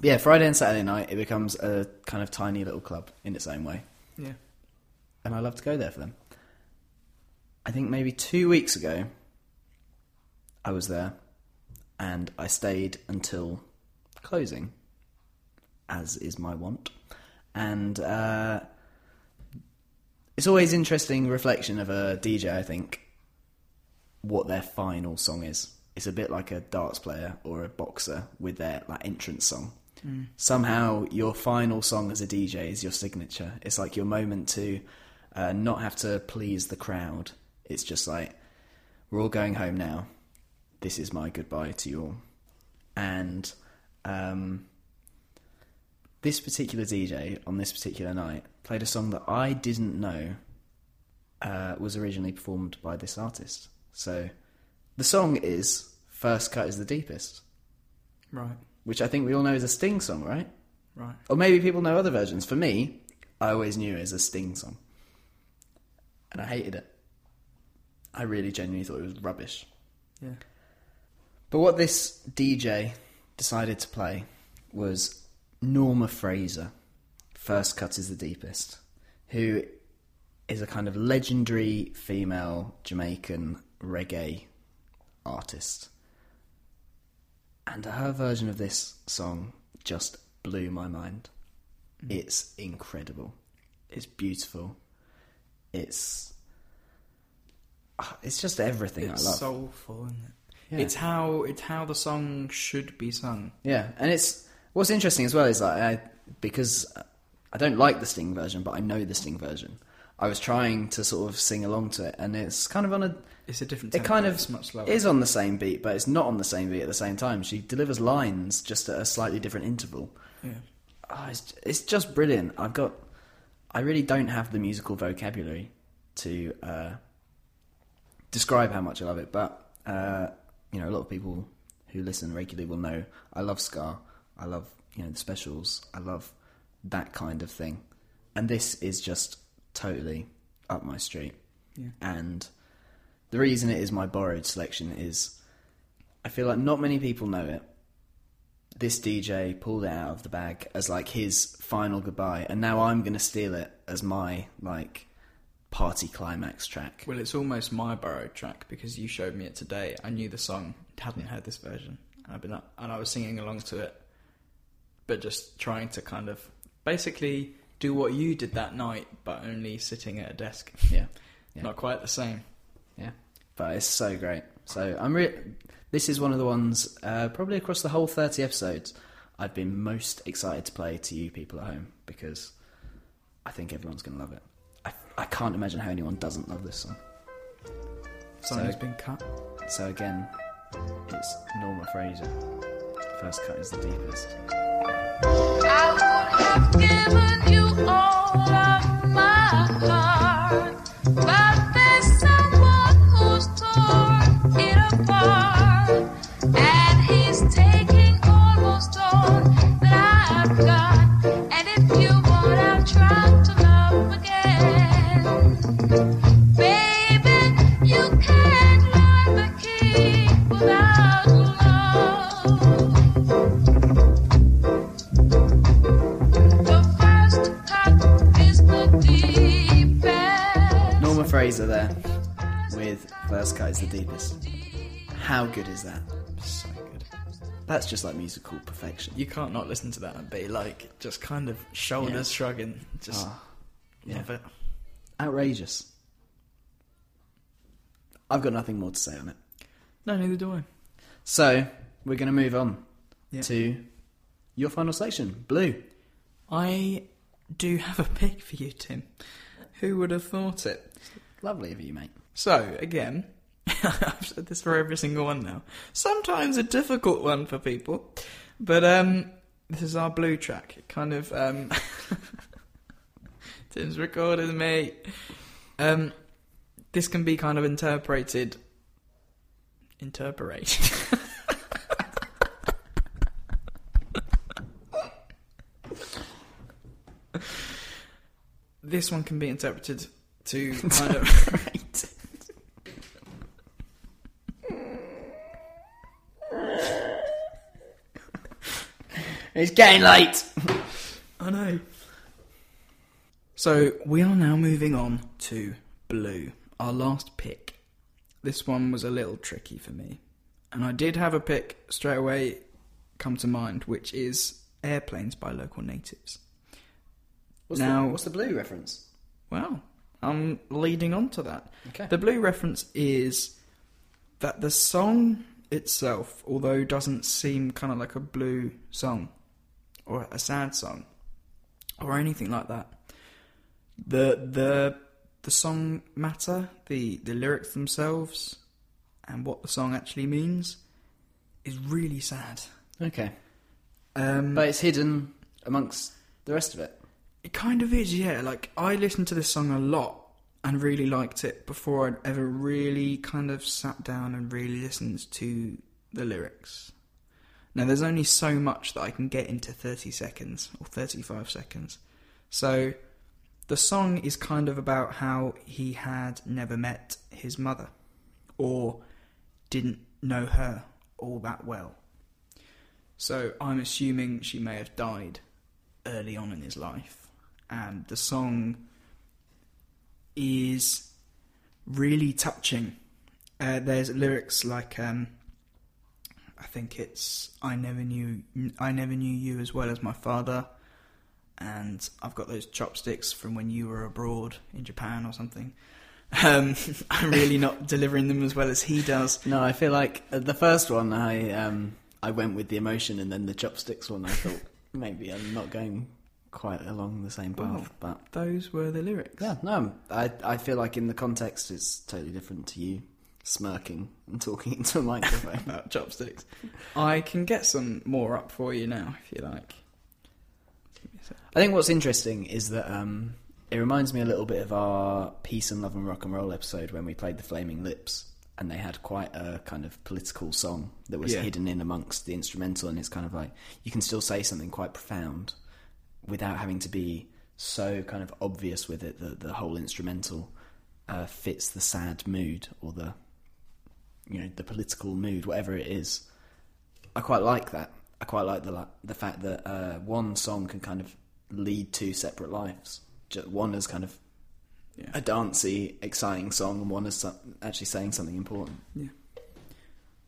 yeah, Friday and Saturday night, it becomes a kind of tiny little club in its own way. yeah. And I love to go there for them. I think maybe two weeks ago, I was there and I stayed until closing, as is my wont. And uh, it's always interesting reflection of a DJ, I think, what their final song is. It's a bit like a darts player or a boxer with their like entrance song. Somehow, your final song as a DJ is your signature. It's like your moment to uh, not have to please the crowd. It's just like we're all going home now. This is my goodbye to you all. And um, this particular DJ on this particular night played a song that I didn't know uh, was originally performed by this artist. So the song is First Cut is the Deepest, Right. which I think we all know is a Sting song, right? Right. Or maybe people know other versions. For me, I always knew it as a Sting song. And I hated it. I really genuinely thought it was rubbish. Yeah. But what this DJ decided to play was Norma Fraser, First Cut is the Deepest, who is a kind of legendary female Jamaican reggae artist. And her version of this song just blew my mind. Mm. It's incredible. It's beautiful. It's it's just everything It's I love. soulful, isn't it? Yeah. It's how it's how the song should be sung. Yeah, and it's what's interesting as well is like I, because I don't like the Sting version, but I know the Sting version. I was trying to sort of sing along to it, and it's kind of on a. It's a different. It kind of it's much slower. is on the same beat, but it's not on the same beat at the same time. She delivers lines just at a slightly different interval. Yeah. Oh, it's, it's just brilliant. I've got, I really don't have the musical vocabulary to uh, describe how much I love it, but uh, you know, a lot of people who listen regularly will know I love ska. I love you know the specials. I love that kind of thing, and this is just totally up my street. Yeah. And the reason it is my borrowed selection is I feel like not many people know it. This DJ pulled it out of the bag as like his final goodbye, and now I'm going to steal it as my like party climax track. Well, it's almost my borrowed track because you showed me it today. I knew the song, hadn't heard this version, and I've been up, and I was singing along to it, but just trying to kind of basically do what you did that night, but only sitting at a desk. Yeah, *laughs* yeah. Not quite the same. Yeah, but it's so great. So I'm re- This is one of the ones, uh, probably across the whole 30 episodes, I've been most excited to play to you people at home because I think everyone's going to love it. I, I can't imagine how anyone doesn't love this song. Something's So- been cut. So again, it's Norma Fraser. First cut is the deepest. I would have given you all of my heart, but there's someone who's torn it apart, and he's taking almost all that I've got. Fraser there with First cut is the deepest. How good is that? So good. That's just like musical perfection. You can't not listen to that and be like, just kind of shoulders Yeah. shrugging. Just Ah, yeah. love it. Outrageous. I've got nothing more to say on it. No, neither do I. So we're going to move on Yeah. to your final selection, Blue. I do have a pick for you, Tim. Who would have thought it? Lovely of you, mate. So, again, *laughs* I've said this for every single one now. Sometimes a difficult one for people. But um this is our blue track. It kind of um *laughs* Tim's recorded me. Um this can be kind of interpreted interpret. this one can be interpreted to kind of it's getting late. I know. So we are now moving on to blue, our last pick. This one was a little tricky for me, and I did have a pick straight away come to mind, which is "Airplanes" by Local Natives. What's, Now- the, what's the blue reference? Well, I'm leading on to that. Okay. The blue reference is that the song itself, although doesn't seem kind of like a blue song or a sad song or anything like that, the the the song matter, the the lyrics themselves, and what the song actually means is really sad. Okay. Um, But it's hidden amongst the rest of it. It kind of is, yeah. Like I listened to this song a lot and really liked it before I'd ever really kind of sat down and really listened to the lyrics. Now there's only so much that I can get into 30 seconds or 35 seconds. So the song is kind of about how he had never met his mother or didn't know her all that well. So I'm assuming she may have died early on in his life. And the song is really touching. Uh, there's lyrics like, um, I think it's "I never knew, I never knew you as well as my father," and I've got those chopsticks from when you were abroad in Japan or something. Um, *laughs* I'm really not *laughs* delivering them as well as he does. No, I feel like uh, the first one I um I went with the emotion, and then the chopsticks one I thought *laughs* maybe I'm not going quite along the same path. Well, But Those were the lyrics. yeah, no, I I feel like in the context it's totally different to you smirking and talking into a microphone. about chopsticks. I can get some more up for you now if you like. I think what's interesting is that um, It reminds me a little bit of our Peace and Love and Rock and Roll episode when we played the Flaming Lips, and they had quite a kind of political song that was Yeah. hidden in amongst the instrumental, and it's kind of like you can still say something quite profound without having to be so kind of obvious with it that the whole instrumental uh, fits the sad mood or the you know the political mood, whatever it is. I quite like that. I quite like the the fact that uh, one song can kind of lead two separate lives. Just one is kind of Yeah. a dancey, exciting song, and one is actually saying something important. Yeah.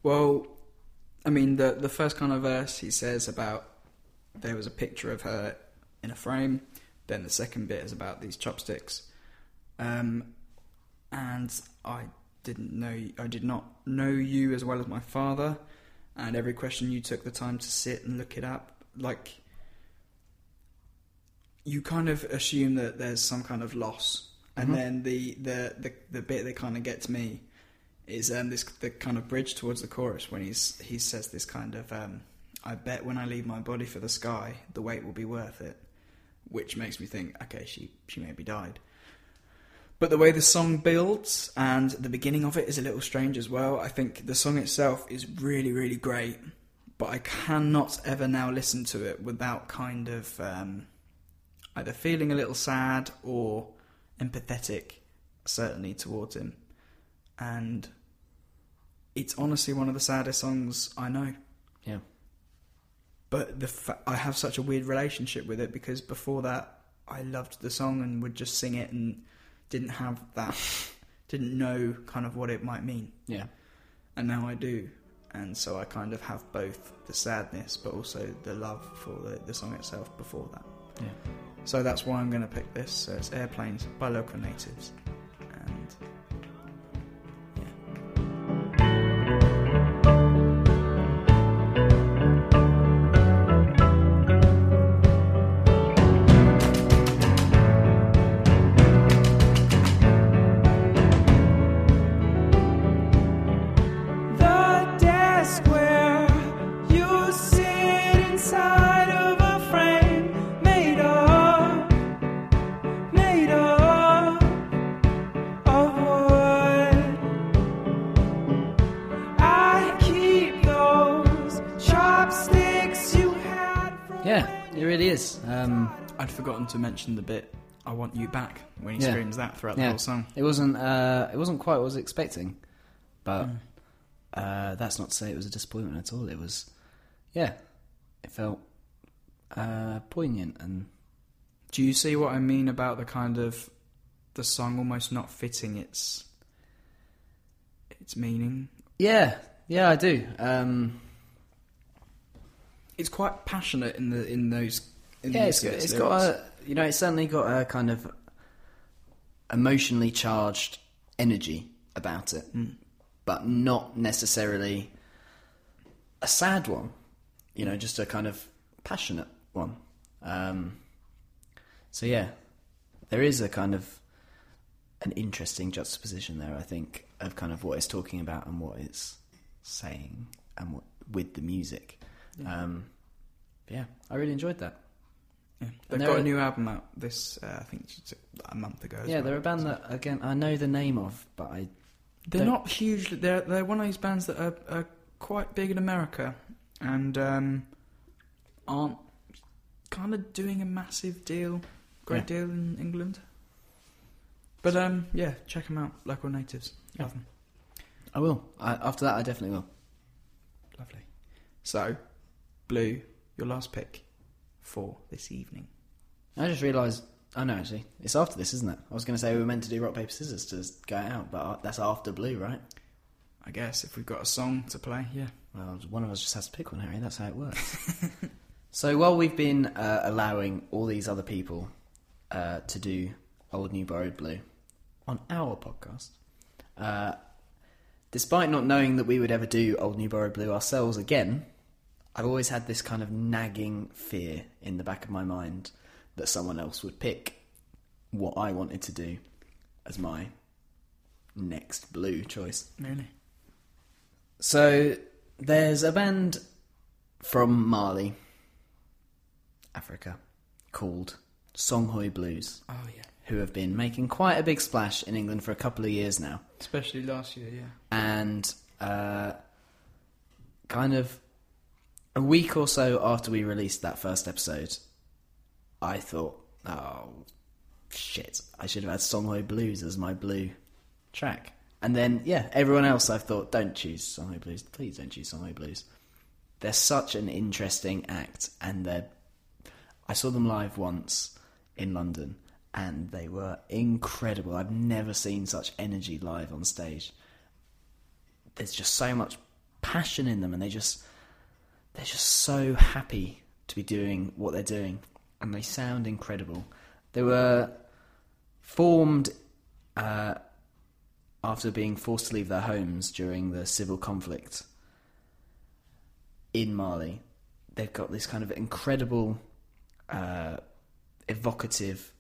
Well, I mean, the the first kind of verse he says about there was a picture of her in a frame. Then the second bit is about these chopsticks, um, and I didn't know I did not know you as well as my father, and every question you took the time to sit and look it up, like you kind of assume that there's some kind of loss, and then the, the the the bit that kind of gets me is um, this the kind of bridge towards the chorus when he's he says this kind of um, I bet when I leave my body for the sky, the wait will be worth it, which makes me think, okay, she she maybe died. But the way the song builds and the beginning of it is a little strange as well. I think the song itself is really really great, but I cannot ever now listen to it without kind of um, either feeling a little sad or empathetic, certainly towards him and it's honestly one of the saddest songs I know. Yeah, But the fa- I have such a weird relationship with it because before that I loved the song and would just sing it and didn't have that, *laughs* didn't know kind of what it might mean, yeah, and now I do. And so I kind of have both the sadness but also the love for the, the song itself before that. yeah. So that's why I'm going to pick this. So it's Airplanes by Local Natives. And I'd forgotten to mention the bit "I want you back" when he Yeah. screams that throughout the yeah, whole song. it wasn't. Uh, it wasn't quite what I was expecting, but uh, that's not to say it was a disappointment at all. It was, yeah, it felt uh, poignant and Do you see what I mean about the kind of the song almost not fitting its its meaning? yeah, yeah, I do. Um, It's quite passionate in the in those. Yeah, it's got, it's got a you know it's certainly got a kind of emotionally charged energy about it, but not necessarily a sad one. You know, just a kind of passionate one. Um, so yeah, there is a kind of an interesting juxtaposition there. I think of kind of what it's talking about and what it's saying, and what with the music. Um, yeah, I really enjoyed that. Yeah. They've got a a- new album out this uh, I think it's a month ago. Yeah, well. they're a band that again I know the name of, but I They're Don't- not huge. They're they're one of these bands that are, are quite big in America and um, aren't kind of doing a massive deal, great deal in England. But um, yeah, check them out. Local natives, love them. I will. I, after that, I definitely will. Lovely. So, Blue, your last pick for this evening. I just realised. Oh no, actually, it's after this, isn't it? I was going to say we were meant to do rock paper scissors to go out, but uh, that's after blue, right? I guess if we've got a song to play, yeah. Well, one of us just has to pick one, Harry. That's how it works. *laughs* so while we've been uh, allowing all these other people uh, to do Old New Borrowed Blue on our podcast, uh, despite not knowing that we would ever do Old New Borrowed Blue ourselves again, I've always had this kind of nagging fear in the back of my mind that someone else would pick what I wanted to do as my next blue choice. Really? So there's a band from Mali, Africa, called Songhoy Blues. Oh yeah. who have been making quite a big splash in England for a couple of years now. Especially last year, yeah. and uh, kind of a week or so after we released that first episode, I thought, oh shit, I should have had Songhoy Blues as my blue track. And then, yeah, everyone else I've thought, don't choose Songhoy Blues. Please don't choose Songhoy Blues. They're such an interesting act, and they're. I saw them live once in London, and they were incredible. I've never seen such energy live on stage there's just so much passion in them and they just they're just so happy to be doing what they're doing and they sound incredible they were formed uh, after being forced to leave their homes during the civil conflict in Mali they've got this kind of incredible uh, evocative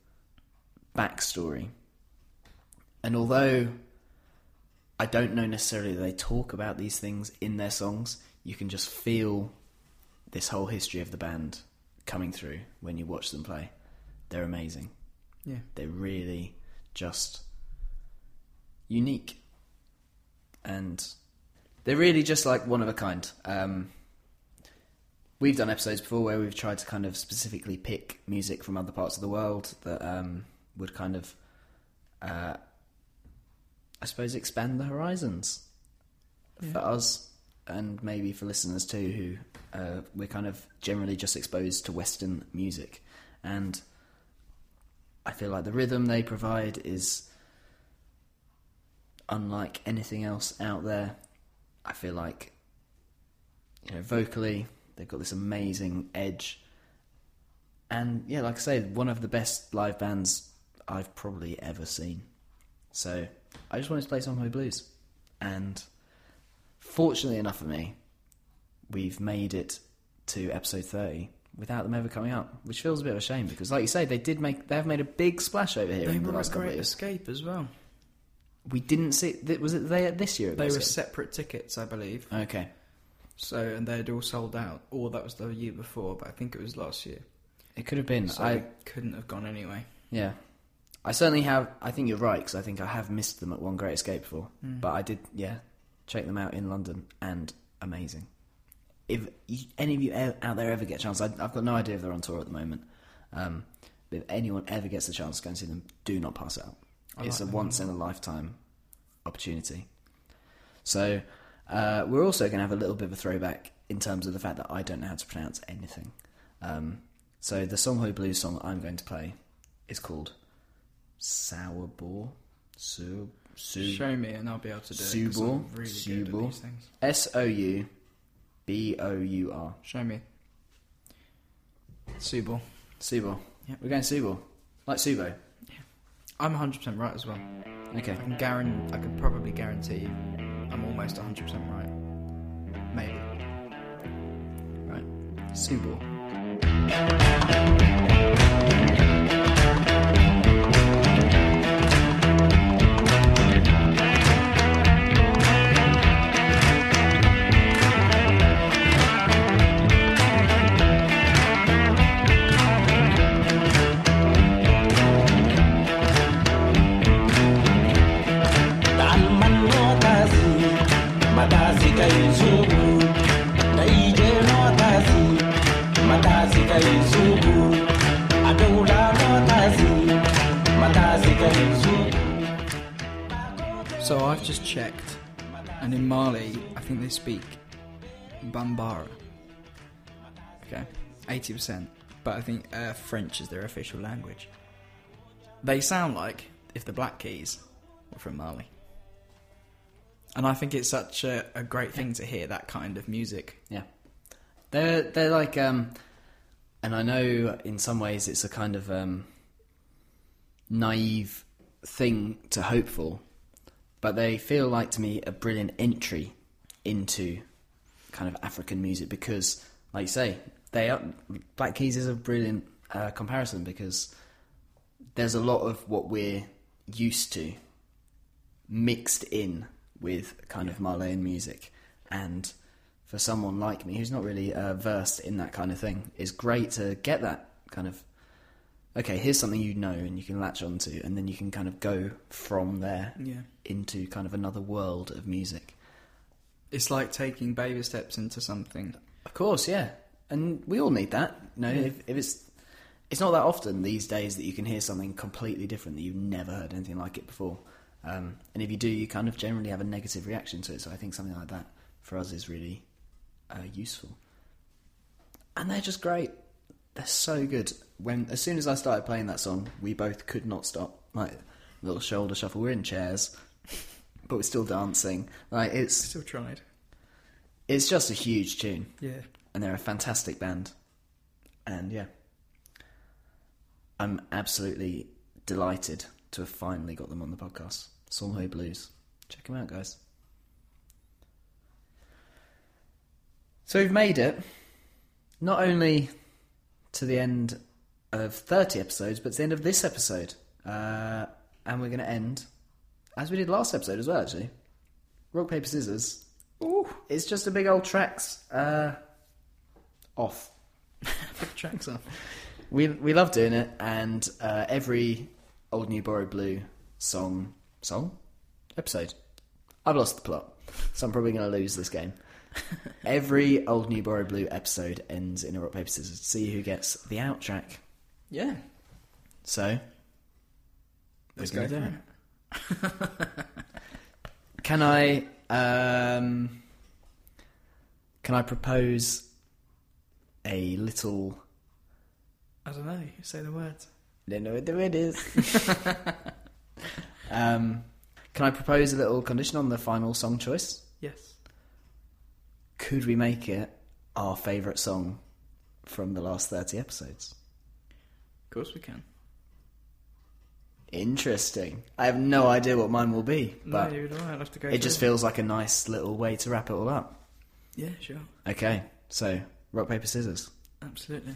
backstory and although I don't know necessarily they talk about these things in their songs. You can just feel this whole history of the band coming through when you watch them play. They're amazing. Yeah. They're really just unique. And they're really just like one of a kind. Um, we've done episodes before where we've tried to kind of specifically pick music from other parts of the world that um, would kind of uh, I suppose, expand the horizons for us and maybe for listeners too, who uh, we're kind of generally just exposed to Western music. And I feel like the rhythm they provide is unlike anything else out there. I feel like, you know, vocally, they've got this amazing edge. And yeah, like I say, one of the best live bands I've probably ever seen. So I just wanted to play some of my Blues. And fortunately enough for me, we've made it to episode 30 without them ever coming up, which feels a bit of a shame because, like you say, they did make they have made a big splash over here They in the were a last couple of great years. escape as well. We didn't see. th- Was it they this year? They were separate tickets, I believe. okay. So and they'd all sold out. Or that was the year before, but I think it was last year. It could have been. So I I couldn't have gone anyway. yeah. I certainly have. I think you're right because I think I have missed them at One Great Escape before, Hmm. but I did. Yeah, check them out in London and amazing. If any of you out there ever get a chance, I, I've got no idea if they're on tour at the moment. Um, but if anyone ever gets the chance to go and see them, do not pass out. I it's like a once in a lifetime opportunity. So uh, we're also going to have a little bit of a throwback in terms of the fact that I don't know how to pronounce anything. Um, so the Songhoy Blues song I'm going to play is called Sour Bore. Su, su, Show me and I'll be able to do it. 'cause Subor. I'm really good at Subor. these things. S O U B O U R. Show me. Subor. Subo. Yep. We're going Subo. Like Subo. I'm 100% right as well. Okay. I can guarantee. I can probably guarantee you, I'm almost 100% right. Maybe. Right. Subo. So I've just checked, and in Mali, I think they speak Bambara. Okay, 80%. But I think uh, French is their official language. They sound like if the Black Keys were from Mali. And I think it's such a, a great thing to hear that kind of music. Yeah. They're they're like um and I know in some ways it's a kind of um naive thing to hope for, but they feel like to me a brilliant entry into kind of African music because like you say, they are Black Keys is a brilliant uh, comparison because there's a lot of what we're used to mixed in with kind of Marleyan music. And for someone like me who's not really uh, versed in that kind of thing, it's great to get that kind of okay, here's something you know and you can latch onto, and then you can kind of go from there Yeah. into kind of another world of music. It's like taking baby steps into something. Of course, yeah, and we all need that. You know, if, if it's it's not that often these days that you can hear something completely different that you've never heard anything like it before. Um, and if you do, you kind of generally have a negative reaction to it. So I think something like that for us is really uh, useful. And they're just great. They're so good. When as soon as I started playing that song, we both could not stop. Like little shoulder shuffle. We're in chairs, *laughs* but we're still dancing. Like it's Still tried. it's just a huge tune Yeah. and they're a fantastic band. And yeah, I'm absolutely delighted to have finally got them on the podcast. Songhoy Blues. Check them out, guys. So we've made it not only to the end of 30 episodes, but to the end of this episode. Uh, and we're going to end as we did last episode as well, actually. Rock, paper, scissors. Ooh. It's just a big old tracks uh, off. *laughs* Tracks off. We we love doing it, and uh, every old new borrowed blue song song episode. I've lost the plot, so I'm probably going to lose this game. *laughs* every old new borrowed blue episode ends in a rock paper scissors to see who gets the out track. Yeah. So Let's go do it. *laughs* Can I um, can I propose a little? I don't know. Say the words. Don't know what the word is. *laughs* um, can I propose a little condition on the final song choice? Yes. Could we make it our favourite song from the last 30 episodes? Of course we can. Interesting. I have no idea what mine will be, but no, you don't. I'll have to go. it just feels like a nice little way to wrap it all up. Yeah, sure. Okay, so rock, paper, scissors. Absolutely.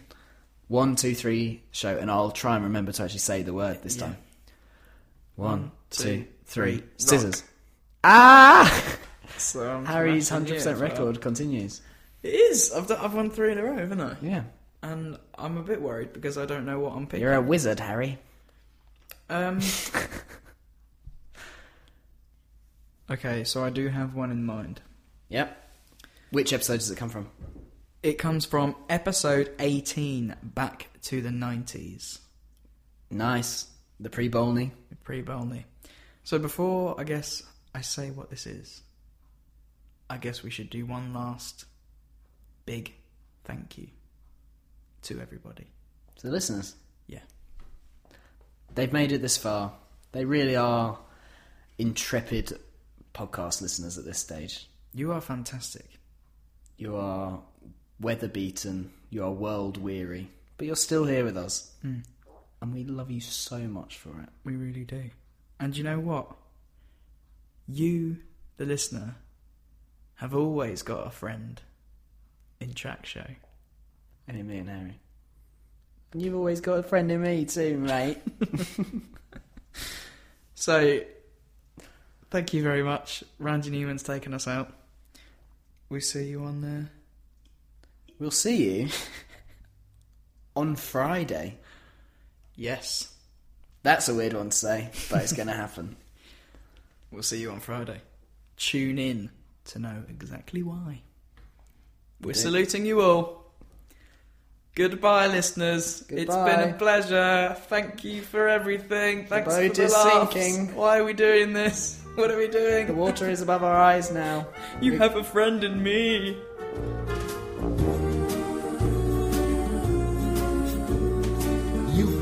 One, two, three, show, and I'll try and remember to actually say the word this Yeah. time. One, two, three, scissors. Ah! *laughs* So I'm Harry's smashing hundred percent as well. record continues. It is. I've done, I've won three in a row, haven't I? Yeah, And I'm a bit worried because I don't know what I'm picking. you're a wizard, Harry. Um. *laughs* okay, so I do have one in mind. Yep. Which episode does it come from? It comes from episode 18, back to the 90s, Nice. The pre-Bolney. pre Bowley. So before I guess I say what this is, I guess we should do one last big thank you to everybody. To the listeners. Yeah. They've made it this far. They really are intrepid podcast listeners at this stage. You are fantastic. You are weather beaten. You are world weary. But you're still here with us. Mm. And we love you so much for it. We really do. And you know what? You, the listener, have always got a friend in Track Show. And in me and Harry. And you've always got a friend in me too, mate. *laughs* So, thank you very much. Randy Newman's taken us out. We see you on there. we'll see you on uh, *laughs* Friday. Yes, That's a weird one to say, but it's going to happen. *laughs* we'll see you on Friday. Tune in to know exactly why. We're saluting you all. Goodbye, listeners. It's been a pleasure. Thank you for everything. Thanks boat for the is laughs. sinking. Why are we doing this? What are we doing? The water is above our eyes now. You have a friend in me.